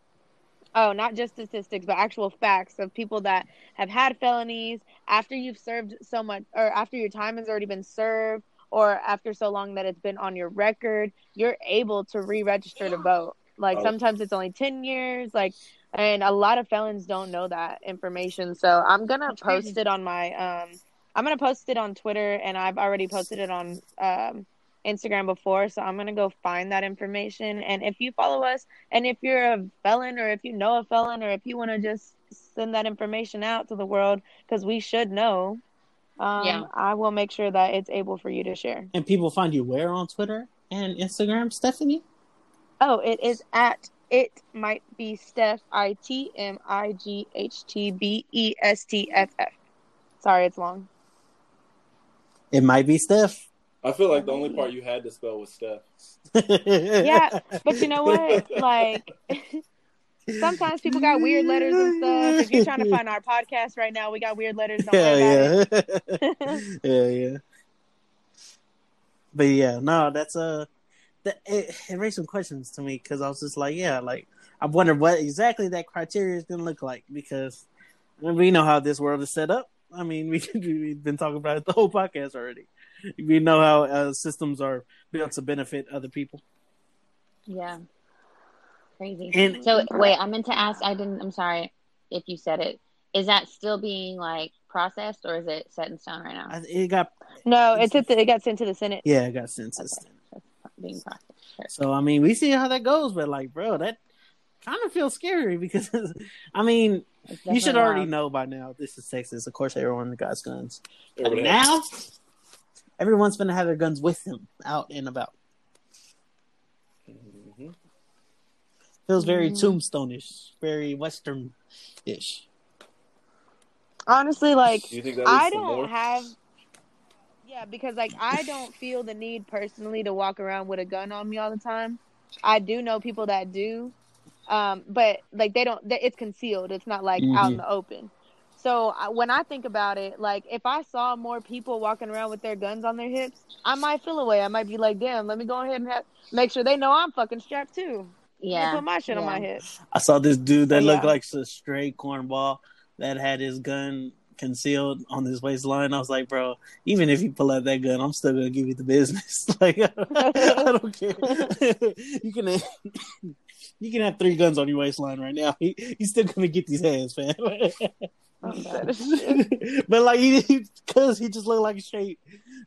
oh, not just statistics, but actual facts of people that have had felonies after you've served so much, or after your time has already been served, or after so long that it's been on your record. You're able to re-register to vote. Like Oh. sometimes it's only ten years. Like and a lot of felons don't know that information so i'm gonna post it on my um i'm gonna post it on twitter and i've already posted it on um instagram before so i'm gonna go find that information and if you follow us and if you're a felon or if you know a felon or if you want to just send that information out to the world because we should know um Yeah. i will make sure that it's able for you to share And people find you where on Twitter and Instagram, Stephanie? oh it is at it might be Steph I T M I G H T B E S T F F. Sorry, it's long. It might be Steph. I feel like the only part you had to spell was Steph. [laughs] Yeah, But you know what? Like [laughs] sometimes people got weird letters and stuff. If you're trying to find our podcast right now, we got weird letters. Don't worry yeah, about yeah, it. [laughs] yeah, yeah. But yeah, no, that's uh, that it, it raised some questions to me because I was just like, yeah, like I wonder what exactly that criteria is going to look like because we know how this world is set up. I mean, we [laughs] we've been talking about it the whole podcast already. We know how uh, systems are built to benefit other people. Yeah. Crazy. And- so wait, I meant to ask. I didn't. I'm sorry if you said it. Is that still being like processed, or is it set in stone right now? It got No, it's at the, it got sent to the Senate. yeah, it got census. Okay. being processed. So I mean, we see how that goes, but like, bro, that kind of feels scary because [laughs] I mean, you should already wild. know by now. This is Texas. Of course, everyone got guns. But Everybody now, everyone's gonna have their guns with them out and about. Mhm. Feels very Mhm. tombstone-ish, very western-ish. Honestly, like Do you think that I don't more? have. Yeah, because like I don't feel the need personally to walk around with a gun on me all the time. I do know people that do, um, but like they don't. They, it's concealed. It's not like out in the open. So I, when I think about it, like if I saw more people walking around with their guns on their hips, I might feel away. I might be like, "Damn, let me go ahead and have, make sure they know I'm fucking strapped too. Let me Yeah. put my shit on my hip." I saw this dude that looked yeah. like a straight cornball that had his gun concealed on his waistline. I was like, bro, even if you pull out that gun, I'm still gonna give you the business. [laughs] like, I don't care. [laughs] you can you can have three guns on your waistline right now. [laughs] He, he's still gonna get these hands, man. I'm dead as shit. but like, he because he just looked like a straight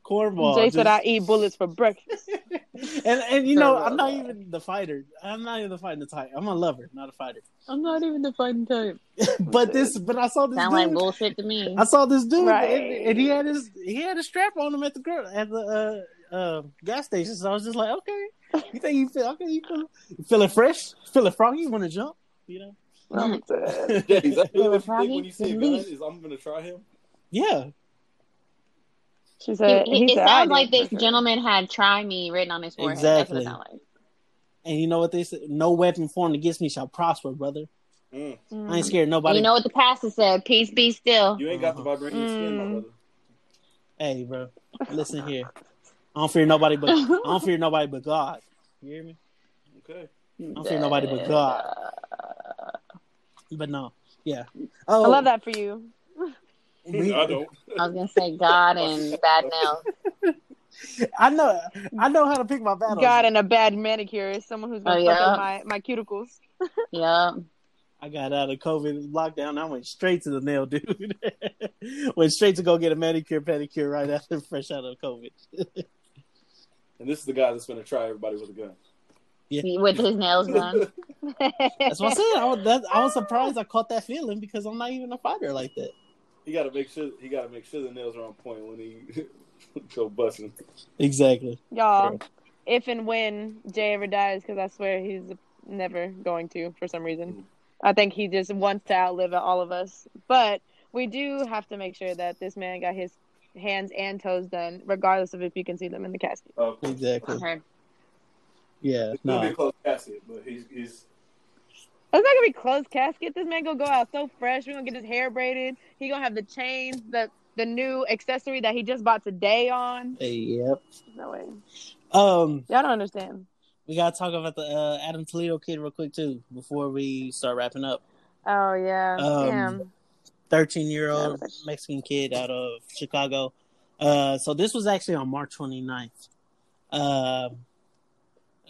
cornball. Jay said, "I eat bullets for breakfast." [laughs] and and you know, I'm not even the fighter. I'm not even the fighting type. I'm a lover, not a fighter. I'm not even the fighting type. [laughs] but this, but I saw this Sound dude. like bullshit to me. I saw this dude, Right. and, and he had his he had a strap on him at the gr- at the uh, uh, gas station. So I was just like, okay, you think you feel okay? You feel you feeling fresh? Feeling froggy? You want to jump? You know? I'm [laughs] dead. Yeah, is that really what Froggy, when you see a. Is I'm gonna try him? Yeah, She said, he- he it said, sounds like this gentleman had "try me" written on his forehead. Exactly. That's what it sounds like. and you know what they said? No weapon formed against me shall prosper, brother. Mm. I ain't scared of nobody. You know what the pastor said? Peace be still. You ain't got the vibranium skin, my Mm. brother. hey, bro, listen here. I don't fear nobody but I don't fear nobody but God. You hear me? Okay. I don't fear nobody but God. But no, yeah. Oh, I love that for you. [laughs] we- I don't. I was gonna say God and bad nails. [laughs] I know. I know how to pick my battles. God and a bad manicure is someone who's gonna Oh, fuck yeah? up my, my cuticles. [laughs] Yep. I got out of COVID lockdown. I went straight to the nail dude. went straight to go get a manicure, pedicure right after fresh out of COVID. And this is the guy that's gonna try everybody with a gun. With his nails [laughs] done. That's what I said. I was, that, I was surprised I caught that feeling because I'm not even a fighter like that. He got to make sure he got to make sure the nails are on point when he [laughs] go busting. Exactly. Y'all, if and when Jay ever dies, because I swear he's never going to for some reason. I think he just wants to outlive all of us. But we do have to make sure that this man got his hands and toes done, regardless of if you can see them in the casket. Uh, Exactly. I heard. Yeah. it's gonna be No. a close casket, but he's he's It's not gonna be closed casket. This man gonna go out so fresh. We're gonna get his hair braided. He gonna have the chains, the the new accessory that he just bought today on. Hey, yep. No way. Um, Y'all don't understand. we gotta talk about the uh, Adam Toledo kid real quick too before we start wrapping up. Oh yeah. Um, Damn. 13 year old Mexican kid out of Chicago. Uh, so this was actually on March 29th. Uh,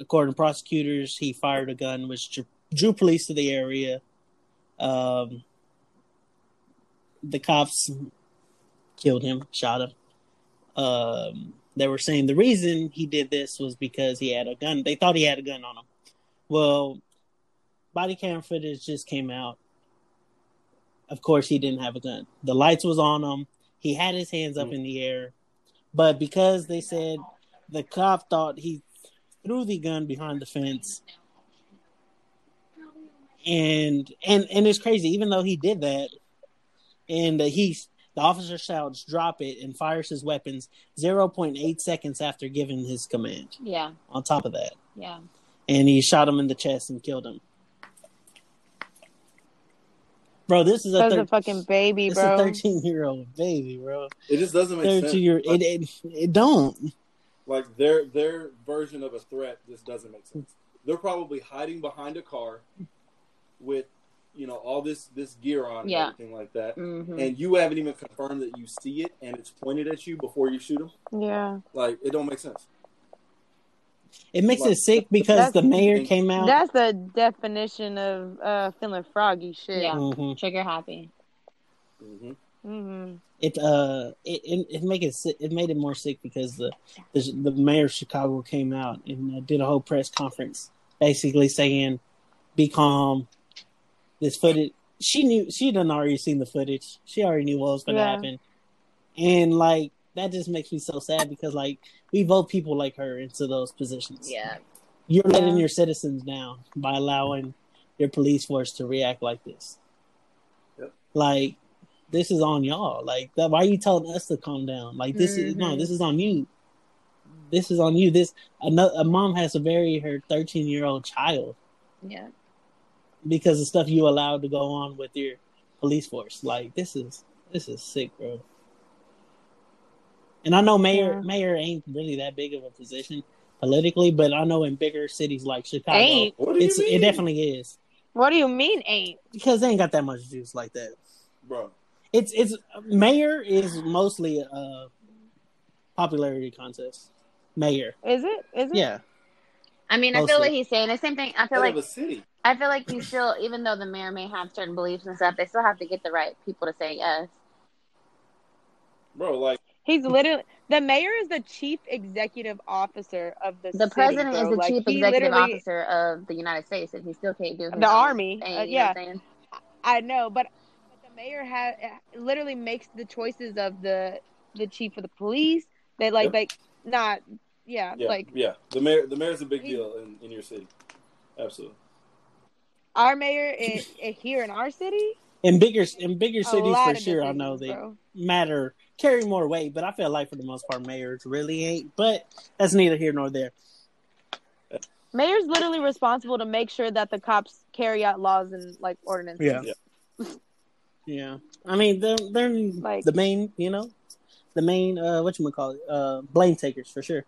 according to prosecutors, he fired a gun, which drew, drew police to the area. Um, the cops killed him, shot him. Um, they were saying the reason he did this was because he had a gun. They thought he had a gun on him. Well, body cam footage just came out of course he didn't have a gun. The lights was on him. He had his hands up in the air. But because they said the cop thought he threw the gun behind the fence. And and and it's crazy even though he did that and he the officer shouts drop it and fires his weapons 0.8 seconds after giving his command Yeah. on top of that Yeah. and he shot him in the chest and killed him bro this is a, That's thir- a fucking baby, it's a bro. 13 year old baby, bro. it just doesn't make sense. 13 year it, it it don't. Like their their version of a threat just doesn't make sense. They're probably hiding behind a car with you know all this this gear on and Yeah. everything like that, hmm and you haven't even confirmed that you see it and it's pointed at you before you shoot them. Yeah. Like it don't make sense. It makes it sick because the mayor came out. That's the definition of uh feeling froggy shit. Yeah. Mhm. Trigger happy. Mm-hmm. hmm it uh it it, it make it sick, it made it more sick because the the, the mayor of Chicago came out and uh, did a whole press conference basically saying, "Be calm. This footage." She knew she done already seen the footage. She already knew what was going to Yeah. happen, and like that just makes me so sad because like we vote people like her into those positions. Yeah. You're letting Yeah. your citizens down by allowing your police force to react like this. Yep. Like, this is on y'all. Like, that, why are you telling us to calm down? Like, this is no, Mhm. this is on you. This is on you. This another a mom has to bury her 13 year old child Yeah. because of stuff you allowed to go on with your police force. Like, this is this is sick, bro. And I know mayor Yeah. mayor ain't really that big of a position politically, but I know in bigger cities like Chicago, Ain't. What do you it's it definitely is What do you mean ain't? because they ain't got that much juice like that. bro. It's it's mayor is mostly a popularity contest. Mayor, Is it? Is it? yeah, I mean, I feel what he's saying. The same thing. I feel Head like of city, I feel like you still, even though the mayor may have certain beliefs and stuff, they still have to get the right people to say yes. bro. Like He's literally the mayor is the chief executive officer of the The city, president bro. is the Like, chief executive officer of the United States, and he still can't do his The army, thing, uh, you know yeah. I'm saying? I know, but, but the mayor ha- literally makes the choices of the the chief of the police. They like Yep. like not yeah, yeah, like yeah. The mayor, the mayor's a big He- deal in, in your city. Absolutely. our mayor i i here in our city. in bigger in bigger cities for sure. I know they bro. matter carry more weight, but I feel like for the most part, mayors really ain't. But that's neither here nor there. Mayor's literally responsible to make sure that the cops carry out laws and like ordinances. Yeah. Yeah, [laughs] I mean they're they're Like- the main, you know, the main uh what you call it, uh blame takers for sure.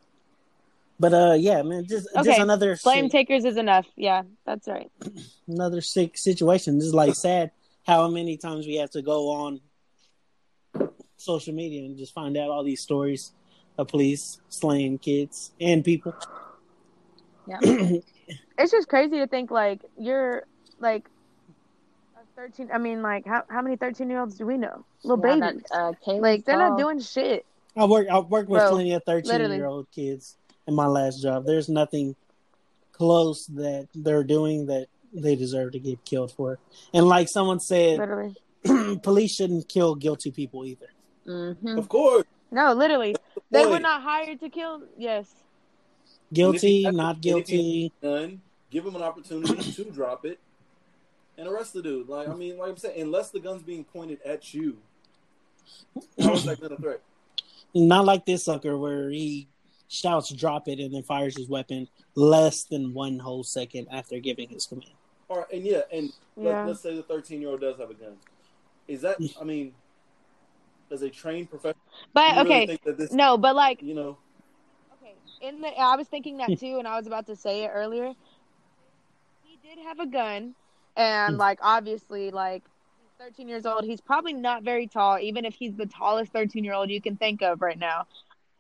But uh yeah, man, just just another Blame takers is enough. Yeah, that's right. [clears throat] another sick situation. This is like sad how many times we have to go on social media and just find out all these stories of police slaying kids and people. Yeah. [clears throat] It's just crazy to think like you're like a thirteen. I mean, like how how many thirteen year olds do we know? Little Yeah, babies. that, uh, like they're not doing shit. I work I work with Bro, plenty of thirteen year old kids in my last job. There's nothing close that they're doing that they deserve to get killed for. And like someone said, Literally. [clears throat] police shouldn't kill guilty people either. Mhm. Of course. No, literally. They were not hired to kill. Yes. Guilty, And if you- not and if you- guilty. Gun, give them an opportunity to drop it, and arrest the dude. Like I mean, like I'm saying, unless the gun's being pointed at you, how is that gun a threat? Not like this sucker where he shouts drop it and then fires his weapon less than one whole second after giving his command. All right, and yeah, and Yeah. let, let's say the 13 year old does have a gun. Is that? Mm. I mean, as a trained professional, But you really okay. think that this, No, but like you know, okay. In the I was thinking that hmm. too, and I was about to say it earlier. He did have a gun, and like obviously, like 13 years old. He's probably not very tall, even if he's the tallest 13 year old you can think of right now.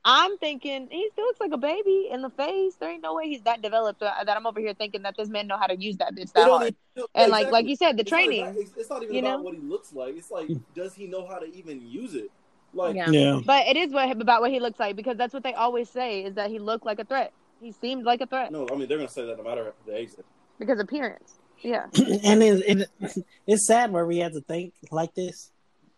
I'm thinking he still looks like a baby in the face. There ain't no way he's that developed uh, that I'm over here thinking that this man know how to use that bitch that hard. even- And like like you said, the It's training. about- it's, it's not even you about know? what he looks like. It's like, does he know how to even use it? Like, Yeah. Yeah. But it is what about what he looks like because that's what they always say is that he looked like a threat. He seemed like a threat no, I mean they're gonna say that no matter the age. because appearance. Yeah. [clears throat] and it, it, it's sad where we have to think like this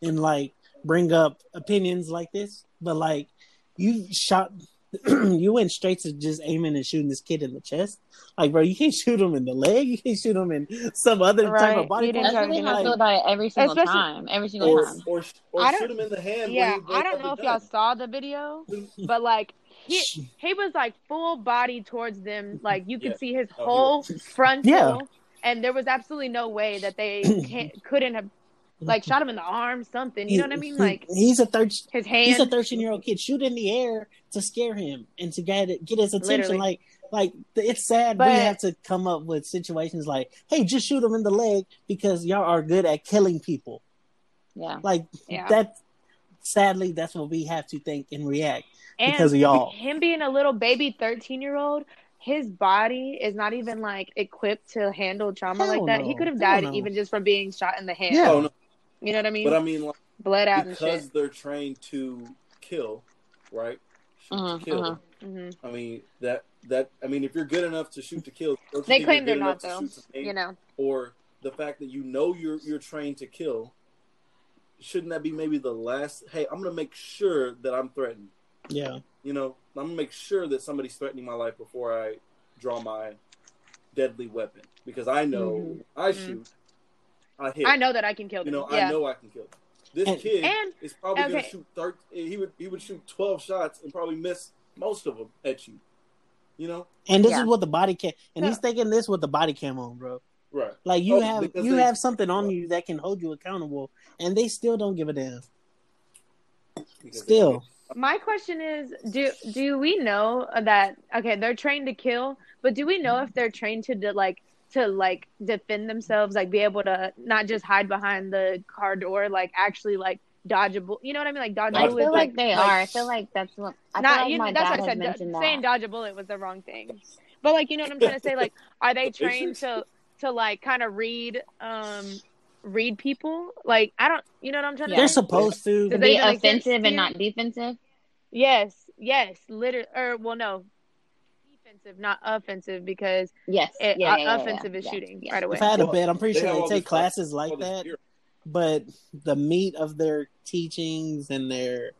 and like bring up opinions like this but like you shot [clears throat] you went straight to just aiming and shooting this kid in the chest like bro you can't [laughs] shoot him in the leg you can't shoot him in some other type Right. of body part. That's try to really do how I feel about it every single Especially- time. Every single Or, time. or, or I shoot don't- him in the hand. Yeah, I don't know if the y'all saw the video, [laughs] but like he he was like full body towards them, like you could Yeah. see his Oh, he whole frontal, Yeah. And there was absolutely no way that they [clears throat] can't, couldn't have like shot him in the arm, something. You know what I mean? Like he's a third his hand. he's a 13 year old kid shoot in the air to scare him and to get get his attention Literally. like like it's sad But- we have to come up with situations like hey just shoot him in the leg because y'all are good at killing people Yeah. like Yeah. that sadly that's what we have to think and react and because of y'all. him being a little baby 13 year old his body is not even like equipped to handle trauma Hell like that no. he could have died no. even just from being shot in the hand Yeah. Oh, no. you know what i mean But I mean, like, bled out and because shit. they're trained to kill, right? Shoot Mhm, to kill. mhm. hmm I mean that that I mean if you're good enough to shoot to kill, They claim they're not though. shoot to maim? You know. or the fact that you know you're you're trained to kill, shouldn't that be maybe the last? Hey, I'm gonna make sure that I'm threatened. Yeah. You know, I'm gonna make sure that somebody's threatening my life before I draw my deadly weapon because I know Mhm. I Mhm. shoot, I hit. I know that I can kill You know, yeah. I know I can kill them. This And- kid And- is probably gonna shoot thirteen. He would he would shoot twelve shots and probably miss most of them at you. You know, And this Yeah. is what the body cam, and he's Yeah. thinking this with the body cam on, bro. right? Like you Oh, have you they- have something on you that can hold you accountable, and they still don't give a damn. Because Still, My question is, do do we know that okay, they're trained to kill, but do we know if they're trained to, de- like to like defend themselves, like be able to not just hide behind the car door, like actually like dodge a bullet. You know what I mean? Like dodge a I bullet. feel like they are. I feel like that's what. I not feel like you my that's dad what I said. do- saying dodge a bullet was the wrong thing. But like you know what I'm trying to say? Like, are they [laughs] trained to to like kind of read um read people? Like I don't. You know what I'm trying to Yeah. they're supposed to. Does be that even make sense offensive to and not defensive. Yes, yes, literally. Or well, no, defensive, not offensive, because Yes. it, yeah, uh, yeah, yeah, offensive yeah, is shooting yeah. right away. If I had a Well, bet, I'm pretty they sure they take classes all like that. But the meat of their teachings and their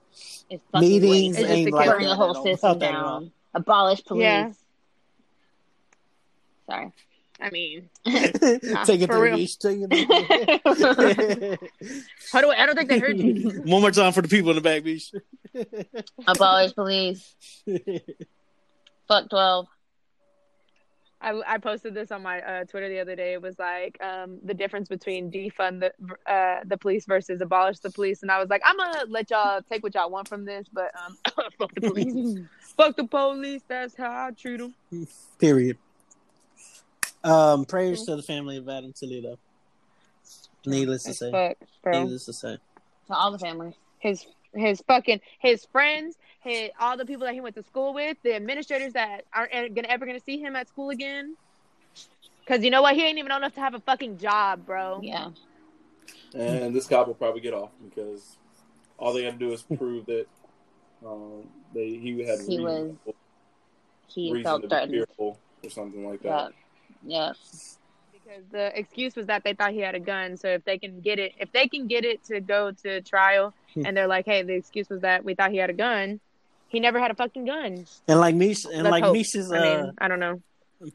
It's meetings It's just ain't to like burn the whole system Not that at all. down. Abolish police. Yeah. Sorry. I mean, [laughs] Take it for real. reach to you. how do I, I don't think they heard you. [laughs] One more time for the people in the back, beach. Abolish police. [laughs] Fuck twelve. I, I posted this on my uh, Twitter the other day. It was like um, the difference between defund the uh, the police versus abolish the police, and I was like, I'm gonna let y'all take what y'all want from this, but um, [coughs] fuck the police, fuck the police. That's how I treat them. Period. Um, prayers to the family of Adam Toledo. Needless to say. fuck, bro. Needless to say. To all the family, his his fucking his friends, his all the people that he went to school with, the administrators that aren't gonna ever gonna see him at school again. Cause you know what, he ain't even old enough to have a fucking job, bro. Yeah. and this cop will probably get off because all they got to do is prove that um, they he had He was- He felt threatened. or something like Yeah. that. Yeah. Because the excuse was that they thought he had a gun. So if they can get it, if they can get it to go to trial, Hmm. and they're like, hey, the excuse was that we thought he had a gun. He never had a fucking gun. And like Mish and Let's like hope. Misha's I uh, mean, I don't know.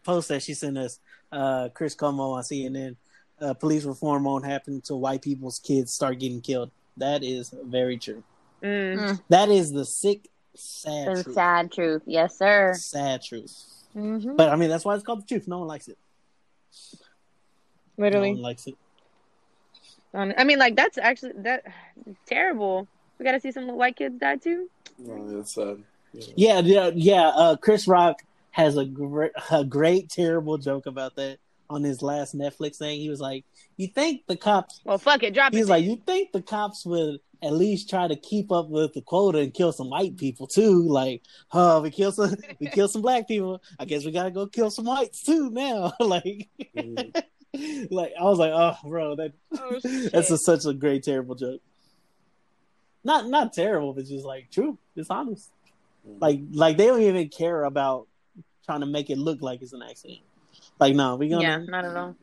post that she sent us, uh, Chris Cuomo on CNN. Uh, police reform won't happen until white people's kids start getting killed. That is very true. Mm. That is the sick, sad The truth. sad truth. Yes, sir. Sad truth. Mm-hmm. But I mean, that's why it's called the truth. No one likes it. Literally. No one likes it. I mean, like that's actually that terrible. We got to see some white kids die too. Oh, that's sad. Yeah. Yeah, yeah, yeah. Uh, Chris Rock has a great, a great, terrible joke about that on his last Netflix thing. He was like, "You think the cops?" Well, fuck it, drop it. He's like, "You think the cops would at least try to keep up with the quota and kill some white people too? Like, oh, we kill some, we [laughs] kill some black people. I guess we gotta go kill some whites too now. [laughs] like, Mhm. [laughs] like I was like, oh, bro, that Oh, that's a, such a great, terrible joke. Not not terrible, but just like true. It's honest. Mhm. Like like they don't even care about trying to make it look like it's an accident. Like no, we gonna yeah, not at all.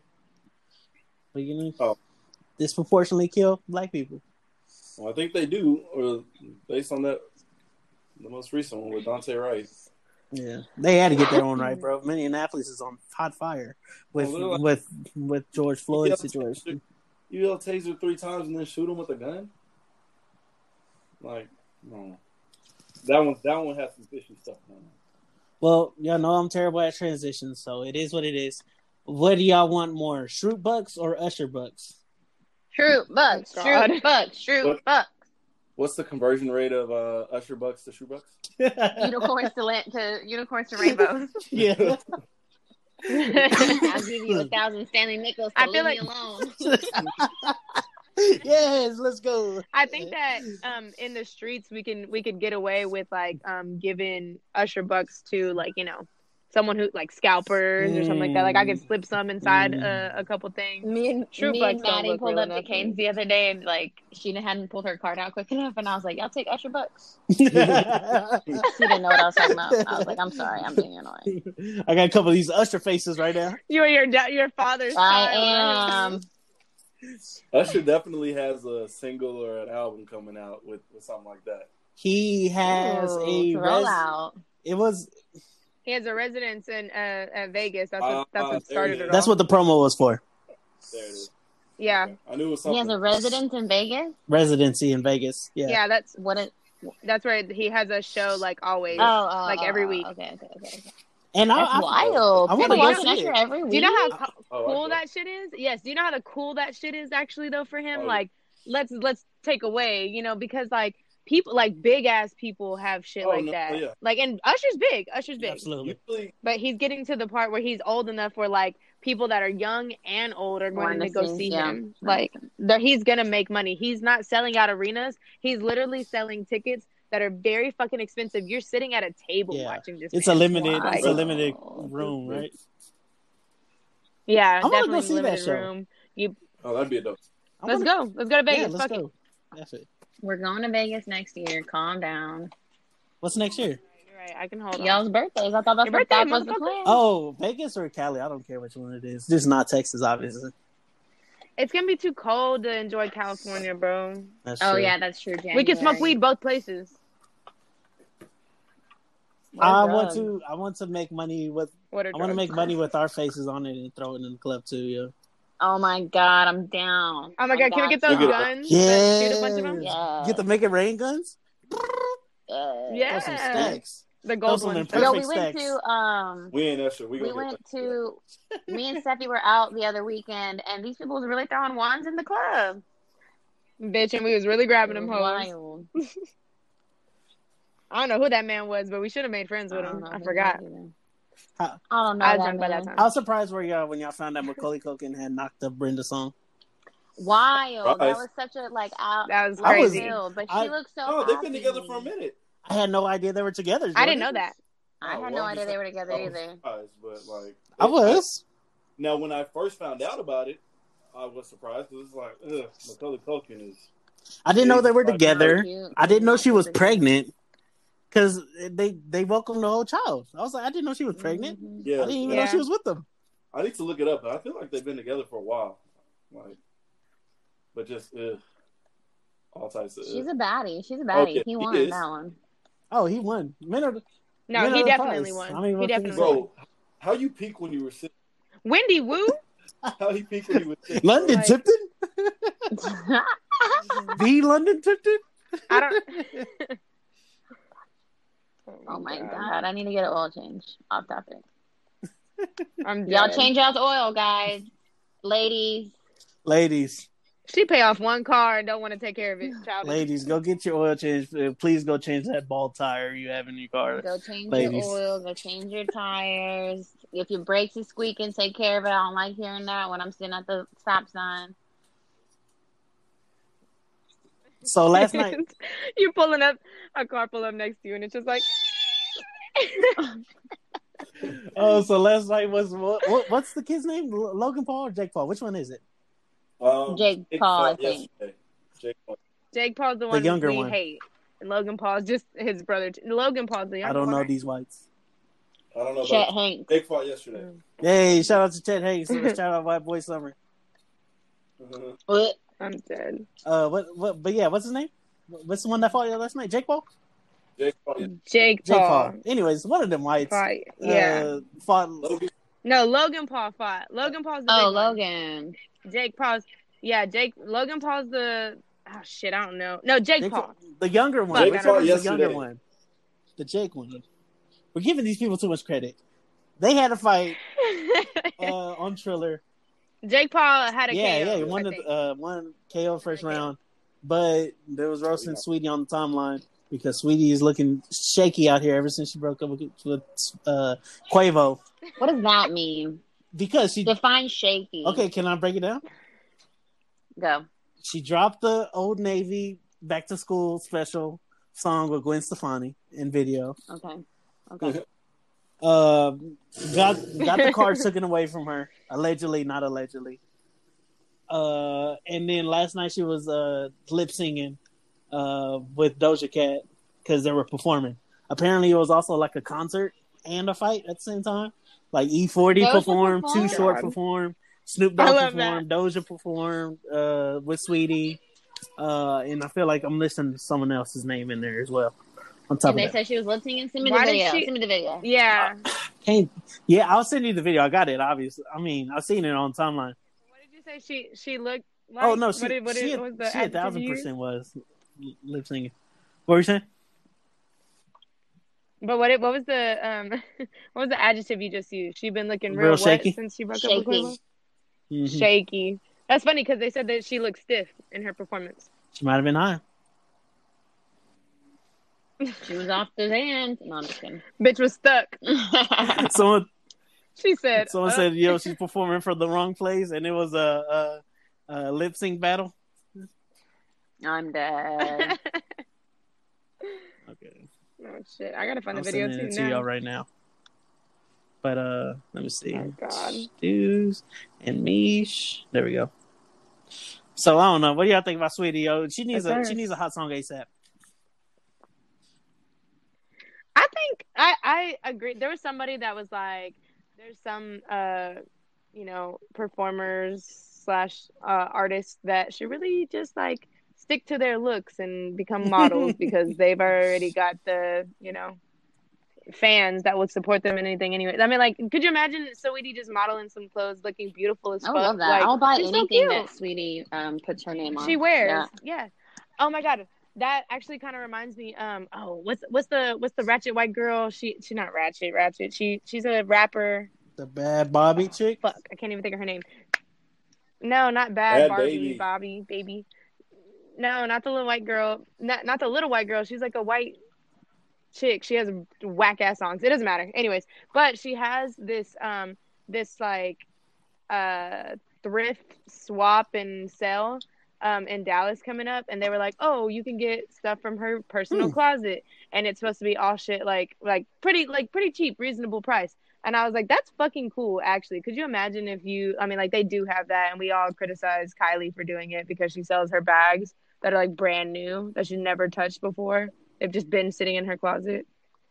we gonna Oh. disproportionately kill black people. Well, I think they do, or based on that, the most recent one with Daunte Wright. Yeah, they had to get that one right, bro. Minneapolis is on hot fire with like- with with George Floyd's situation. You yell taser three times and then shoot him with a gun. Like, no, that one that one has some fishy stuff going on it. Well, y'all know I'm terrible at transitions, so it is what it is. What do y'all want more, Shroot Bucks or Usher Bucks? True [laughs] bucks. Oh, True bucks. True What? bucks. What's the conversion rate of uh, Usher bucks to shoe bucks? [laughs] Unicorns to la- to unicorns to rainbows. [laughs] yeah. I'll give you a thousand Stanley Nichols to I feel leave me like- alone. yes, let's go. I think that um in the streets we can we could get away with like um giving Usher bucks to like you know someone who like scalpers or something like that. Like I could Mm. slip some inside Mm. a, a couple things. Me and True me bucks and Maddie pulled up to enough. Canes the other day, and like Sheena hadn't pulled her card out quick enough, and I was like, "Y'all take extra bucks." She didn't know what I was talking about. I was like, "I'm sorry, I'm being annoying." I got a couple of these Usher faces right now. You and your da- your father's. I am. [laughs] Usher definitely has a single or an album coming out with, with something like that. He has Ooh, a roll res- out. It was He has a residence in uh, at Vegas. That's what, that's what there started it it is. that's what the promo was for. There it is. Yeah, I knew it was He has a residence in Vegas. Residency in Vegas. Yeah. yeah. That's What it? that's where he has a show like always. Oh, oh, Like oh, every oh, week. Okay, okay, okay. okay. And I, That's I, wild. I wanna People go watching see Usher it. every week. Do you know how Oh, cool that shit is? Yes. Do you know how the cool that shit is actually though for him? Oh, yeah. Like let's let's take away, you know, because like people like big ass people have shit Oh, like no, that. yeah. Like and Usher's big. Usher's big. absolutely. But he's getting to the part where he's old enough where like people that are young and old are going to to go see, see yeah. him. Like there he's gonna make money. He's not selling out arenas. He's literally selling tickets that are very fucking expensive. You're sitting at a table Yeah. watching this. It's a limited Wow. it's a limited Wow. room, right? Yeah, I wanna go definitely see that limited show. room. You oh, that'd be a dope. Let's wanna- go. Let's go to Vegas. Yeah, let's Fuck it. Go. That's it. We're going to Vegas next year. Calm down. What's next year? You're right. I can hold on. Y'all's birthdays. I thought that's Your what birthday, that was the plan. Oh, Vegas or Cali? I don't care which one it is. Just not Texas, obviously. It's gonna be too cold to enjoy California, bro. That's Oh true. yeah, that's true. We can smoke weed both places. What I drug? want to. I want to make money with. What I want to make money with our faces on it and throw it in the club too. Yeah. Oh my god, I'm down. Oh my I god, can we get those Look guns? Yeah. Shoot a bunch of them. Yeah. Get the make it rain guns. Yeah. Yeah. Throw some stacks. The gold Those are ones. them Yo, we went stacks. to um We ain't Usher. We, we went to [laughs] me and Steffi were out the other weekend and these people was really throwing wands in the club. Bitch, and we was really grabbing them was hoes. [laughs] I don't know who that man was, but we should have made friends with don't him. know I who forgot. That is. How- I don't know. I was that drunk by that man. time. How surprised where y'all when y'all found out Macaulay Culkin had knocked up Brenda Song? Wild. That was such a like out. That was I was- crazy. field, but she I- looked so. Oh, they've been together for a minute. I had no idea they were together. I didn't know that. I Oh, had no idea they were together I was either. but like I was. Now, when I first found out about it, I was surprised It was like, ugh, Macaulay Culkin is. I didn't know they were together. I didn't know she was Super pregnant because they they welcomed the whole child. I was like, I didn't know she was pregnant. Mhm. Yeah, I didn't even Yeah. know she was with them. I need to look it up. but I feel like they've been together for a while, like, but just ugh, all types of. She's ugh. a baddie. She's a baddie. yeah, he he won is. that one. Oh, he won. Men are No, Men he are definitely prize. won. I mean, he what can you definitely won. How you peak when you were sick? Wendy Wu? [laughs] How he peak when you were sick? London Like- Tipton. [laughs] The London Tipton. I don't. [laughs] oh my god, I need to get an oil change. Off topic. [laughs] I'm Y'all dead. change y'all's oil, guys. Ladies. Ladies, She pay off one car and don't want to take care of it. Child. ladies, go get your oil changed. Uh, Please go change that ball tire you have in your car. Go change Ladies. your oil, go change your tires. If your brakes is squeaking, take care of it. I don't like hearing that when I'm sitting at the stop sign. So last night, [laughs] you pulling up a car pull up next to you and it's just like [laughs] oh, so last night was what, what, what's the kid's name? Logan Paul or Jake Paul? Which one is it? Um, Jake Jake Paul, I think. yesterday. Jake Paul. Jake Paul's the one the younger we one. hate. And Logan Paul's just his brother. Logan Paul's the younger I don't know one. these whites. I don't know Chet about Hanks. Jake fought yesterday. Hey, shout out to Chet Hanks. [laughs] shout out White Boy Summer. Mhm. What? I'm dead. Uh, what, what? But yeah, what's his name? What's the one that fought last night? Jake Paul. Jake fought yesterday. Jake Jake Paul. Paul. Anyways, one of them whites. Fight. Yeah. Uh, fought. Logan, no, Logan Paul fought. Logan Paul's the Oh, big one. Logan. Jake Paul's yeah, Jake Logan Paul's the oh shit, I don't know. No, Jake, Jake Paul. The younger one. Jake Whichever fought the younger yesterday. one. The Jake one. We're giving these people too much credit. They had a fight [laughs] uh, on Triller. Jake Paul had a yeah, KO. yeah, he won the uh, one KO first round, but there was roasting Yeah. Saweetie on the timeline because Saweetie is looking shaky out here ever since she broke up with, with uh, Quavo. What does that mean? Because she Define shaky. okay, can I break it down? Go. She dropped the Old Navy back to school special song with Gwen Stefani in video. Okay. Okay. Uh, got got the car [laughs] taken away from her, allegedly, not allegedly. Uh, and then last night she was uh lip singing uh with Doja Cat because they were performing. Apparently, it was also like a concert and a fight at the same time. Like E40 Doja performed, Too? Short God. performed, Snoop Dogg love performed, Doja performed uh, with Saweetie, uh, and I feel like I'm listening to someone else's name in there as well. On top And they that, said she was lip syncing. Send me Why the video. she- Send me the video. Yeah. [clears throat] Can't, yeah, I'll send you the video. I got it. Obviously, I mean, I've seen it on timeline. What did you say? She she looked. Like, oh no, she, what did, what she, did, what was the she a thousand percent was lip singing. What were you saying? But what it, what was the um [laughs] what was the adjective you just used? She been looking Real real, shaky? wet since she broke up with Quavo. Mhm. Shaky. That's funny because they said that she looked stiff in her performance. She might have been high. She was off the hand. No, I'm just kidding. [laughs] Bitch was stuck. [laughs] Someone She said. Someone uh, said, "Yo, [laughs] she's performing for the wrong place," and it was a, a, a lip sync battle. I'm dead. Okay, oh shit! I gotta find I'm the video sending too it to y'all right now. But uh, let me see. Oh, God. Stews and Mish. There we go. So I don't know. What do y'all think about Saweetie? Yo, she needs That's a her. she needs a hot song ASAP. I think I I agree. There was somebody that was like, there's some uh, you know, performers slash uh, artists that should really just like stick to their looks and become [laughs] models because they've already got the you know fans that would support them in anything anyway. I mean, like, could you imagine Saweetie just modeling some clothes, looking beautiful as I fuck? would love that. Like, I'll buy she's so anything that Saweetie um puts her name on. she wears. Yeah. Yeah. Oh my god, that actually kind of reminds me. Um. Oh, what's what's the what's the ratchet white girl? She she's not ratchet. Ratchet. She she's a rapper. The bad Bobby chick. Fuck, I can't even think of her name. No, not bad, Bad Barbie, Baby. Bobby, baby. No, not the little white girl. Not not the little white girl. She's like a white chick. She has whack ass songs. It doesn't matter. Anyways, but she has this um this like uh thrift swap and sell um in Dallas coming up and they were like, "Oh, you can get stuff from her personal Hmm. closet and it's supposed to be all shit like like pretty like pretty cheap, reasonable price." And I was like, "That's fucking cool actually. Could you imagine if you I mean like they do have that and we all criticize Kylie for doing it because she sells her bags that are like brand new that she never touched before. They've just been sitting in her closet.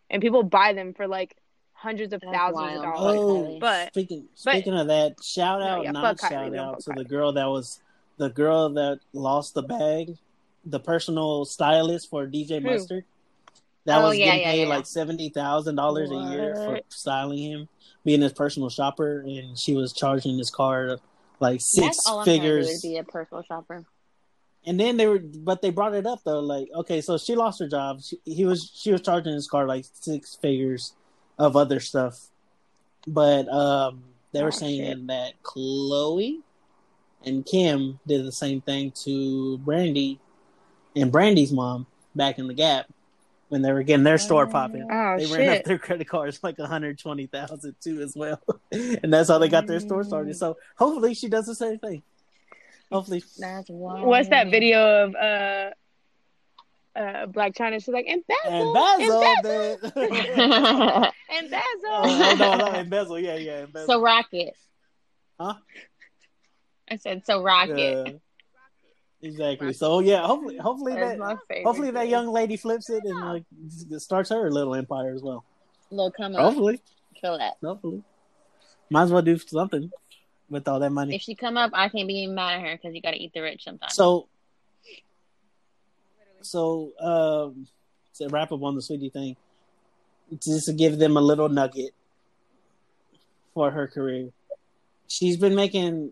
And people buy them for like hundreds of That's thousands of dollars. Oh, But- speaking but- speaking of that, shout No, out, yeah, not fuck Kylie, shout out fuck to the girl that was the girl that lost the bag, the personal stylist for DJ Who? Mustard. That Oh, was yeah, getting yeah, paid yeah. like seventy thousand dollars a year for styling him, being his personal shopper, and she was charging his car like six That's all I'm trying to figures. be a personal shopper. And then they were, but they brought it up though. Like, okay, so she lost her job. She, he was, she was charging his car like six figures of other stuff. But um, they were Oh, saying shit. that Khloé and Kim did the same thing to Brandy and Brandy's mom back in the Gap when they were getting their store popping. Oh they ran up their credit cards like one hundred twenty thousand too as well, [laughs] and that's how they got their store started. So hopefully she does the same thing. Hopefully, That's wild. What's that video of uh uh Blac Chyna? She's like embezzle, and Basil embezzle, did. [laughs] embezzle. oh, no, no, [laughs] embezzle. Yeah, yeah, embezzle. so rocket. Huh? I said so rocket. Yeah. Exactly. So yeah, hopefully, hopefully That's that, hopefully that young lady flips it and like starts her little empire as well. Lil come. Hopefully, Kill that. hopefully, might as well do something with all that money. If she come up, I can't be mad at her because you got to eat the rich sometimes. So, so um, to wrap up on the Saweetie thing, just to give them a little nugget for her career, she's been making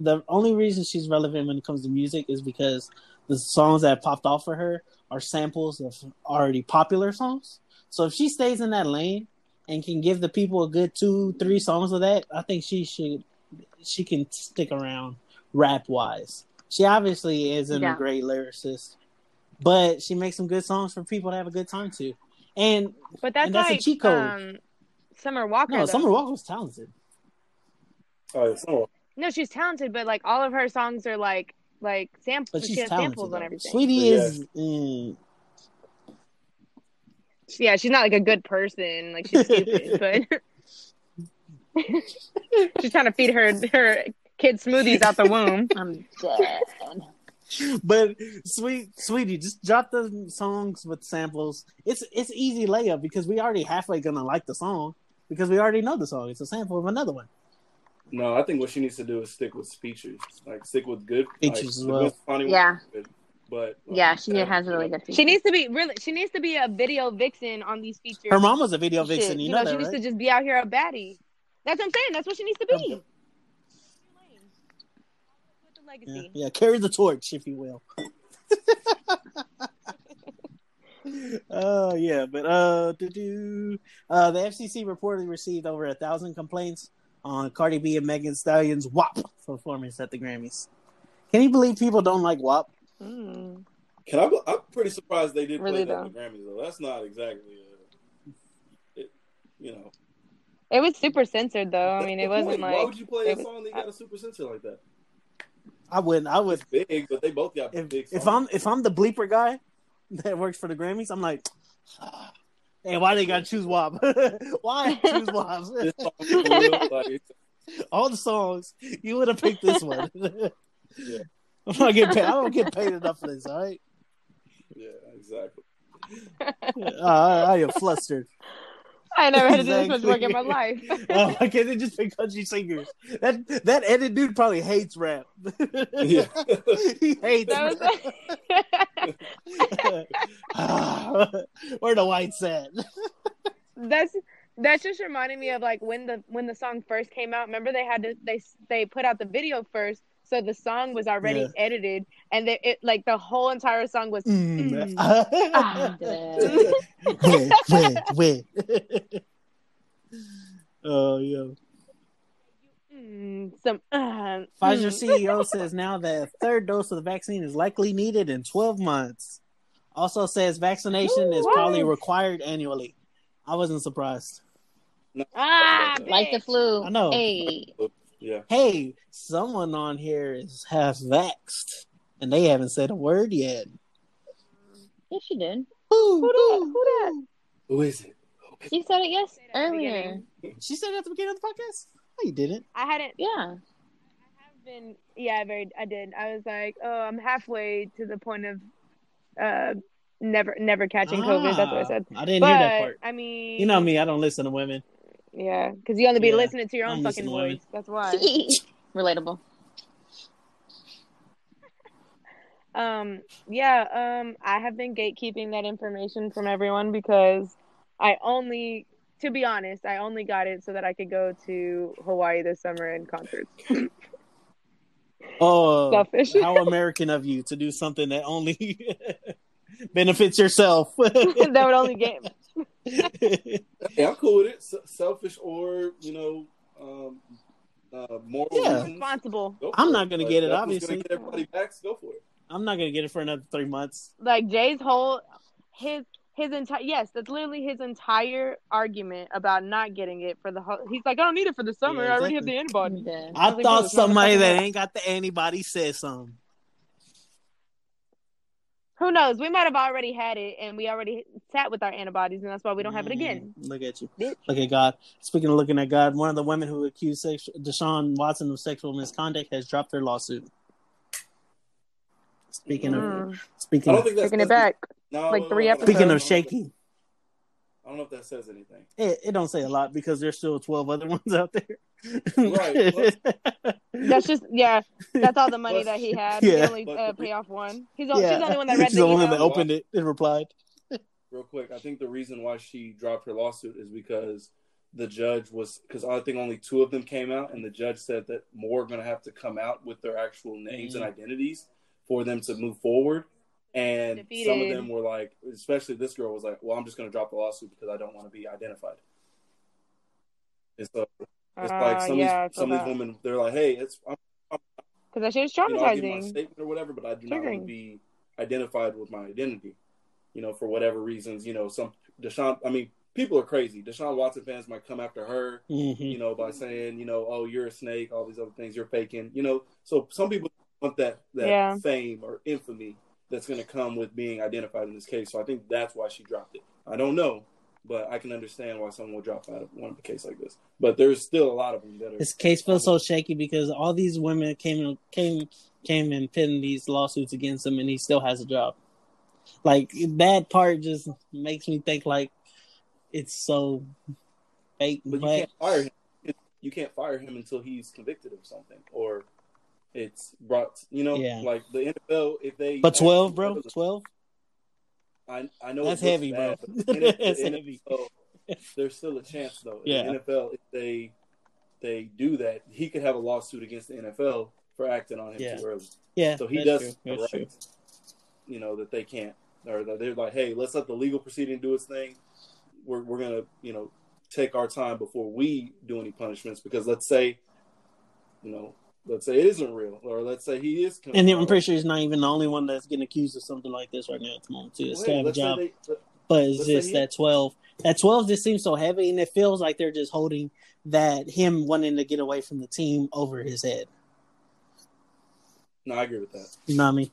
the only reason she's relevant when it comes to music is because the songs that popped off for her are samples of already popular songs. So if she stays in that lane and can give the people a good two, three songs of that, I think she should she can stick around rap wise. She obviously isn't Yeah. a great lyricist, but she makes some good songs for people to have a good time to. And But that's, And that's a like cheat code. um Summer Walker. no, though. Summer Walker was talented. Oh, yeah, someone- No, she's talented, but like all of her songs are like like samples. But she she's has talented. samples on everything. Saweetie Yeah. is. mm, Yeah, she's not like a good person. Like she's stupid, [laughs] but [laughs] she's trying to feed her her kid smoothies out the womb. [laughs] I'm dead. But sweet Saweetie, just drop the songs with samples. It's it's easy layup because we already halfway gonna like the song because we already know the song. It's a sample of another one. No, I think what she needs to do is stick with features, like stick with good Features like, as well. Funny Yeah. Good, but like, Yeah, she that- has really good features. She needs to be really. She needs to be a video vixen on these features. Her mom was a video Shit, vixen, you, you know, know, that, she needs right? to just be out here a baddie. That's what I'm saying. That's what she needs to be. Okay. With the Yeah, yeah, carry the torch, if you will. [laughs] Oh yeah, but uh, to do uh, the FCC reportedly received over a thousand complaints on Cardi B and Megan Stallion's WAP performance at the Grammys. Can you believe people don't like WAP? Mm. Can I? I'm pretty surprised they did Really play that at the Grammys though. That's not exactly, uh, it, you know. It was super censored though. I mean, it wasn't Why like. Why would you play a it was- song that got a super censor like that? I wouldn't. I would. It's big, but they both got If, big. if. I'm if I'm the bleeper guy that works for the Grammys, I'm like, hey, why they gotta choose WAP? [laughs] why choose WAP? [laughs] This song is real, like, All the songs you would have picked this one. [laughs] Yeah. I'm not getting paid. I don't get paid enough for this. All right. yeah, exactly. Uh, I, I am flustered. I never had to do this much work in my life. [laughs] Oh, why can't they just pick country singers? That that edit dude probably hates rap. Yeah. [laughs] he hates That rap. was [laughs] Where the whites at? that's that's just reminding me of like when the when the song first came out. Remember they had to they they put out the video first, so the song was already Yeah. edited, and they, it like the whole entire song was. Mm. I'm dead. where, where, where? oh, yeah. Mm, some uh, Pfizer mm. CEO says now that a third dose of the vaccine is likely needed in 12 months. Also says vaccination is probably required annually. I wasn't surprised. ah, like the flu. I know. Hey, Yeah. Hey, someone on here is half vaxxed, and they haven't said a word yet. yes, she did. Who, Who that? Who that? Who is it? She said it yes Say that at the earlier. She said it at the beginning of the podcast? No, you didn't. I hadn't. Yeah. I've been. Yeah, very. I did. I was like, oh, I'm halfway to the point of, uh, never, never catching COVID. That's what I said. Ah, I didn't But hear that part. I mean, You know me, I don't listen to women. Yeah, because you only be Yeah, listening to your own I'm fucking listening to voice. That's why. [laughs] Relatable. [laughs] Um, yeah, um, I have been gatekeeping that information from everyone because I only, to be honest, I only got it so that I could go to Hawaii this summer and concerts. [laughs] Oh, Selfish. how American of you to do something that only benefits yourself. that would only get. [laughs] Yeah, I'm cool with it. S- selfish or you know, um, uh, moral Yeah. reasons. Responsible. Go I'm not gonna Like, get it, obviously. Gonna get everybody back. Go for it. I'm not gonna get it for another three months. Like Jay's whole, his his entire yes, that's literally his entire argument about not getting it for the whole. He's like, I don't need it for the summer. Yeah, I already have the antibody. I'm. I was like, thought bro, it's not a somebody that ain't got the antibody said something. Who knows? We might have already had it, and we already sat with our antibodies, and that's why we don't have it again. Mm, Look at you. Bitch. Look at God. Speaking of looking at God, one of the women who accused sex- Deshaun Watson of sexual misconduct has dropped her lawsuit. Speaking of Mm. I speaking don't of, think that's Taking it back. No, like no, three no, no, episodes. speaking of no. Shaking, I don't know if that says anything. it, it don't say a lot because there's still twelve other [laughs] ones out there. Right, [laughs] That's just yeah. That's all the money Plus- that he had. Yeah. He only uh, pay off one. He's the, yeah, she's the only one that read she's the the one that opened it and replied. [laughs] Real quick, I think the reason why she dropped her lawsuit is because the judge was because I think only two of them came out, and the judge said that more are going to have to come out with their actual names and identities for them to move forward. And some of them were like, especially this girl was like, "Well, I'm just going to drop the lawsuit because I don't want to be identified." And so it's like Uh, some yeah, of these, some of these women, they're like, "Hey, it's I'm, because that shit is you know, I'll give my traumatizing. statement or whatever, but I do not want to be identified with my identity. You know, for whatever reasons, you know, some Deshaun. I mean, people are crazy. Deshaun Watson fans might come after her, Mhm. you know, by saying, you know, oh, you're a snake, all these other things, you're faking. You know, so some people want that that Yeah. fame or infamy that's going to come with being identified in this case. So I think that's why she dropped it. I don't know, but I can understand why someone would drop out of one of a case like this. But there's still a lot of them that are. His case feels so shaky because all these women came came came and pinned these lawsuits against him, and he still has a job. Like that part just makes me think like it's so fake. But you can't fire him. You can't fire him until he's convicted of something or it's brought. You know, Yeah. like the NFL. If they but twelve, bro, twelve. I I know That's heavy, bro. bad, but the N- [laughs] the That's heavy. There's still a [laughs] chance though. Yeah. the NFL, if they they do that, he could have a lawsuit against the NFL for acting on him Yeah. too early. Yeah, So he does have true. you know, that they can't, or that they're like, hey, let's let the legal proceeding do its thing. We're we're gonna, you know, take our time before we do any punishments because let's say, you know, let's say it isn't real, or let's say he is. And then I'm pretty sure he's not even the only one that's getting accused of something like this right now at the moment too. It's Well, to hey, a let's say job, they- but it's just that twelve. That twelve just seems so heavy, and it feels like they're just holding that him wanting to get away from the team over his head. no, I agree with that. You know what I mean?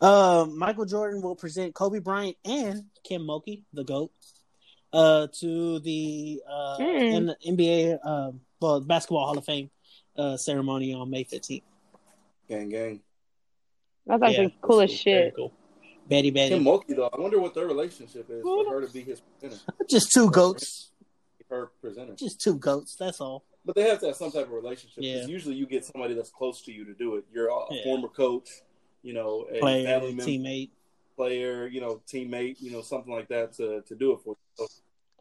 Uh, Michael Jordan will present Kobe Bryant and Kim Mulkey, the GOAT, uh, to the uh, Mm. in the NBA, uh, well, Basketball Hall of Fame uh, ceremony on May 15th. Gang, gang. That's actually Yeah, cool as that's Very shit. cool. Betty Betty. Kim Mulkey though, I wonder what their relationship is for her to be his presenter, [laughs] Just two goats. her presenter. Just two goats. That's all. But they have to have some type of relationship. Yeah. Usually you get somebody that's close to you to do it. You're a Yeah. former coach, you know, a Player, family member, teammate. player, you know, teammate, you know, something like that to, to do it for. you. So,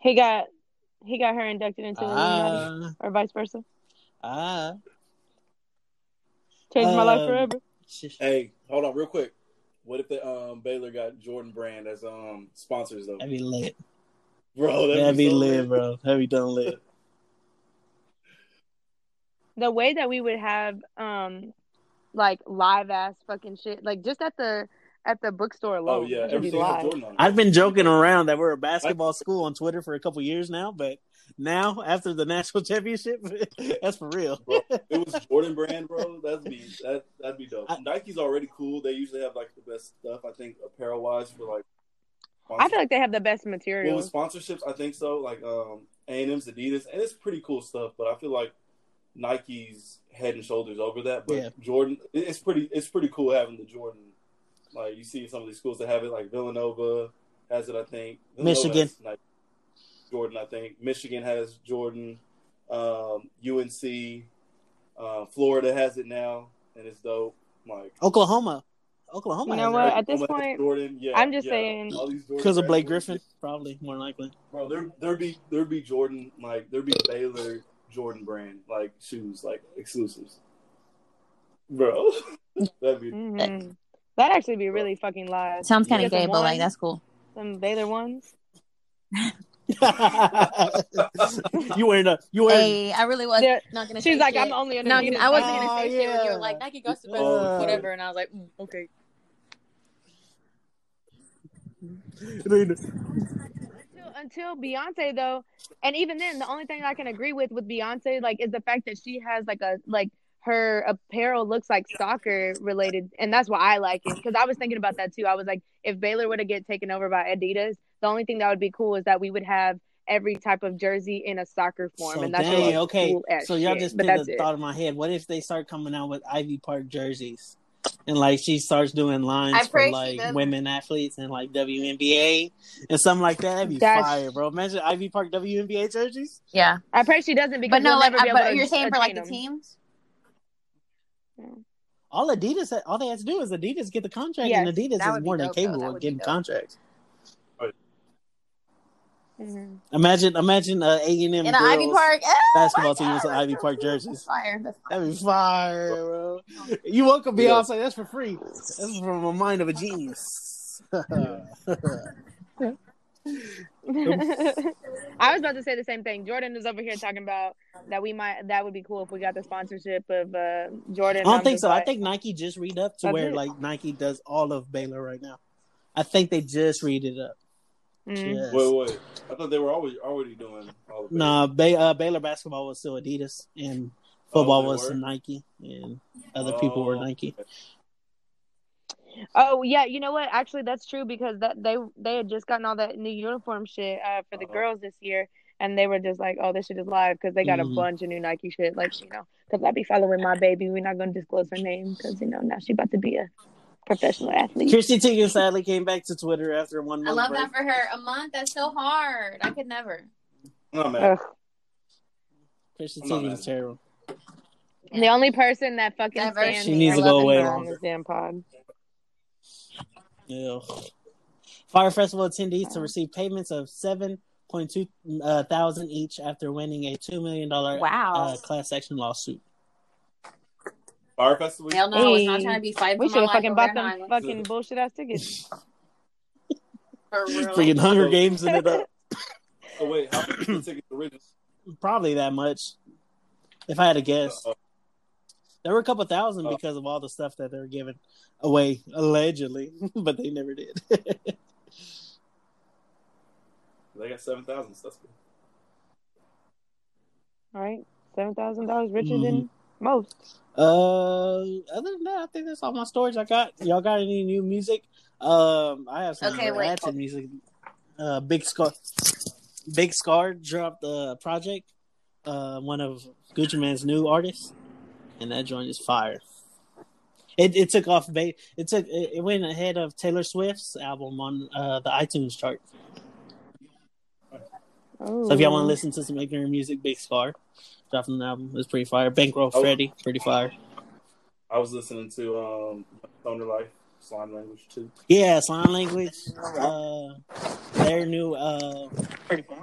He got he got her inducted into the Illuminati, Ah, or vice versa. Ah. Changed my life Um, forever. Hey, hold on, real quick. What if the um Baylor got Jordan Brand as um sponsors though, That'd be lit. bro? That'd, That'd be so lit, bro. That'd be done lit. [laughs] The way that we would have um like live ass fucking shit, like just at the at the bookstore alone. Oh yeah, it everything live. Jordan on it. I've been joking around that we're a basketball school on Twitter for a couple years now, but now after the national [laughs] championship, [laughs] that's for real. Bro, it was [laughs] Jordan brand, bro. That'd be that that'd be dope. I- Nike's already cool. They usually have like the best stuff. I think apparel wise for like. I feel like they have the best well material. with sponsorships, I think so. Like um A and M's, Adidas, and it's pretty cool stuff. But I feel like Nike's head and shoulders over that. But Yeah. Jordan, it's pretty it's pretty cool having the Jordan. Like you see some of these schools that have it. Like Villanova has it. I think Villanova Michigan. Has Nike. Jordan, I think Michigan has Jordan. Um, UNC, uh, Florida has it now, and it's dope. Like Oklahoma, Oklahoma, You know has it, what? right? At this Oklahoma point, Jordan, yeah, I'm just yeah. saying- All these Jordan because of Blake brands, Griffin, probably more likely. bro. There, there be there be Jordan like there be Baylor Jordan brand like shoes like exclusives, bro. [laughs] That'd be Mhm. That'd actually be really fucking live. Sounds kind of gay, some but like that's cool. some Baylor ones. [laughs] [laughs] you wearing a you wearing Hey, I really was Yeah. not gonna. She's say like, shit. I'm only an not gonna, I wasn't Oh, gonna say shit when you were like Nike goes to Uh, whatever, and I was like, mm, okay. [laughs] until, until Beyonce though, and even then, the only thing I can agree with with Beyonce like is the fact that she has like a like her apparel looks like soccer related, and that's why I like it because I was thinking about that too. I was like, if Baylor were to get taken over by Adidas, the only thing that would be cool is that we would have every type of jersey in a soccer form, so and that's dang, okay. cool so y'all shit. just put that's a it. thought in my head. What if they start coming out with Ivy Park jerseys? And like she starts doing lines for like women athletes and like WNBA and something like that. That'd be That's- fire, bro. Imagine Ivy Park WNBA jerseys. Yeah, I pray she doesn't because but no, we'll like, never be able but you're saying for like attain the them. teams. All Adidas, all they have to do is Adidas get the contract, Yes, and Adidas is more than capable of getting dope. contracts. Mhm. Imagine, imagine uh, A and M In Ivy Park eh, basketball team with God, Ivy Park cool. jerseys. That's fire. That's fire. That'd be fire, bro. You welcome Yeah. Beyonce. That's for free. That's from a mind of a genius. [laughs] I was about to say the same thing. Jordan is over here talking about that we might that would be cool if we got the sponsorship of uh, Jordan. I don't I'm think just so. I think Nike just read up to where it. like Nike does all of Baylor right now. I think they just read it up. Yes. wait, wait. I thought they were always already doing all of it. Nah, Bay, uh, Baylor basketball was still Adidas, and football Oh, was were? Nike, and other people were Oh. Nike. Oh yeah, you know what? Actually, that's true because that they they had just gotten all that new uniform shit uh, for the Uh-huh. girls this year, and they were just like, "Oh, this shit is live" because they got Mhm. a bunch of new Nike shit. Like you know, because I be following my baby. We're not gonna disclose her name because you know now she about to be a professional athlete. Chrissy Teigen sadly came back to Twitter after one month. I love break. that for her. A month, that's so hard. I could never. Oh man, Ugh. Chrissy I'm Teigen's mad. terrible. The only person that fucking Diversity. stands She needs to go away her on longer. this damn pod. Yeah. Fyre Festival attendees to receive payments of seven point two uh, thousand each after winning a two million dollar Wow. uh, class action lawsuit. Fyre Festival. Hell no, I was not Hey, trying to be fighting We should have fucking bought them island. fucking bullshit ass tickets. [laughs] For real. Freaking Hunger Games in it up. Oh wait, how much was the ticket originally? [clears throat] Probably that much. If I had to guess, there were a couple thousand because of all the stuff that they were giving away allegedly, [laughs] but they never did. [laughs] they got seven thousand. So that's good. All right, seven thousand dollars richer Mm-hmm. than most. Uh, other than that, I think that's all my storage I got. Y'all got any new music? Um, I have some Okay, wait. ratchet music. Uh, Big Scarr, Big Scarr dropped a project. Uh, one of Gucci Mane's new artists, and that joint is fire. It it took off. Ba- it took it, it went ahead of Taylor Swift's album on uh, the iTunes chart. Oh. So if y'all want to listen to some ignorant music, Big Scarr dropping an album. It's pretty fire. Bankroll Oh. Freddie, pretty fire. I was listening to um Thunder Life Slime Language too. Yeah, sign language. Uh, their new uh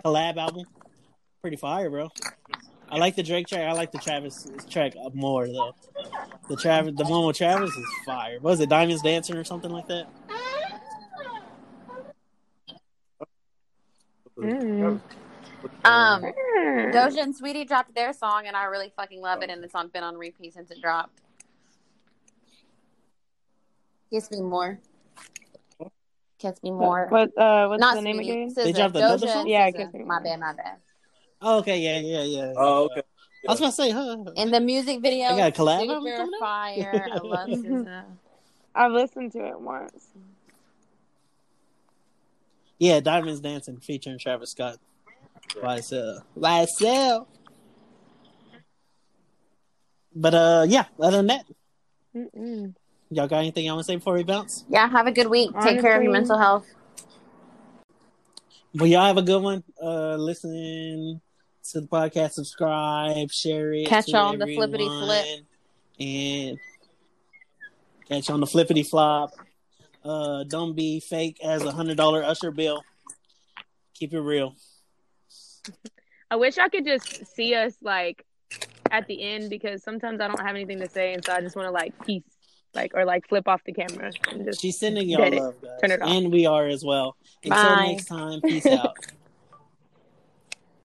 collab album, pretty fire, bro. I like the Drake track. I like the Travis track more though. The Travis, the one with Travis is fire. What was it Diamonds Dancing or something like that? Mm. Um. Doja and Saweetie dropped their song, and I really fucking love it, and it's on been on repeat since it dropped. Kiss me more. Kiss me more. What uh what's Not the name Saweetie. again? SZA. They dropped another Doja song? Yeah, Kiss Me My bad, my bad. Oh, okay, yeah, yeah, yeah. Oh, okay. I was about to say, huh? In the music video, They got a collab super fire. I [laughs] love SZA. I've listened to it once. Yeah, Diamonds Dancing featuring Travis Scott. YSL. YSL. But uh, yeah. Other than that, Mm-mm. y'all got anything y'all want to say before we bounce? Yeah, have a good week. Take care of your mental health. Well, y'all have a good one. Uh, listen to the podcast, subscribe, share it. Catch to y'all on the flippity everyone, flip. and catch you on the flippity flop. Uh, don't be fake as a hundred dollar usher bill. Keep it real. I wish I could just see us like at the end because sometimes I don't have anything to say and so I just want to like peace like or like flip off the camera and just She's sending y'all it. love, guys, Turn it off. and we are as well. Until Bye. next time, peace out. [laughs]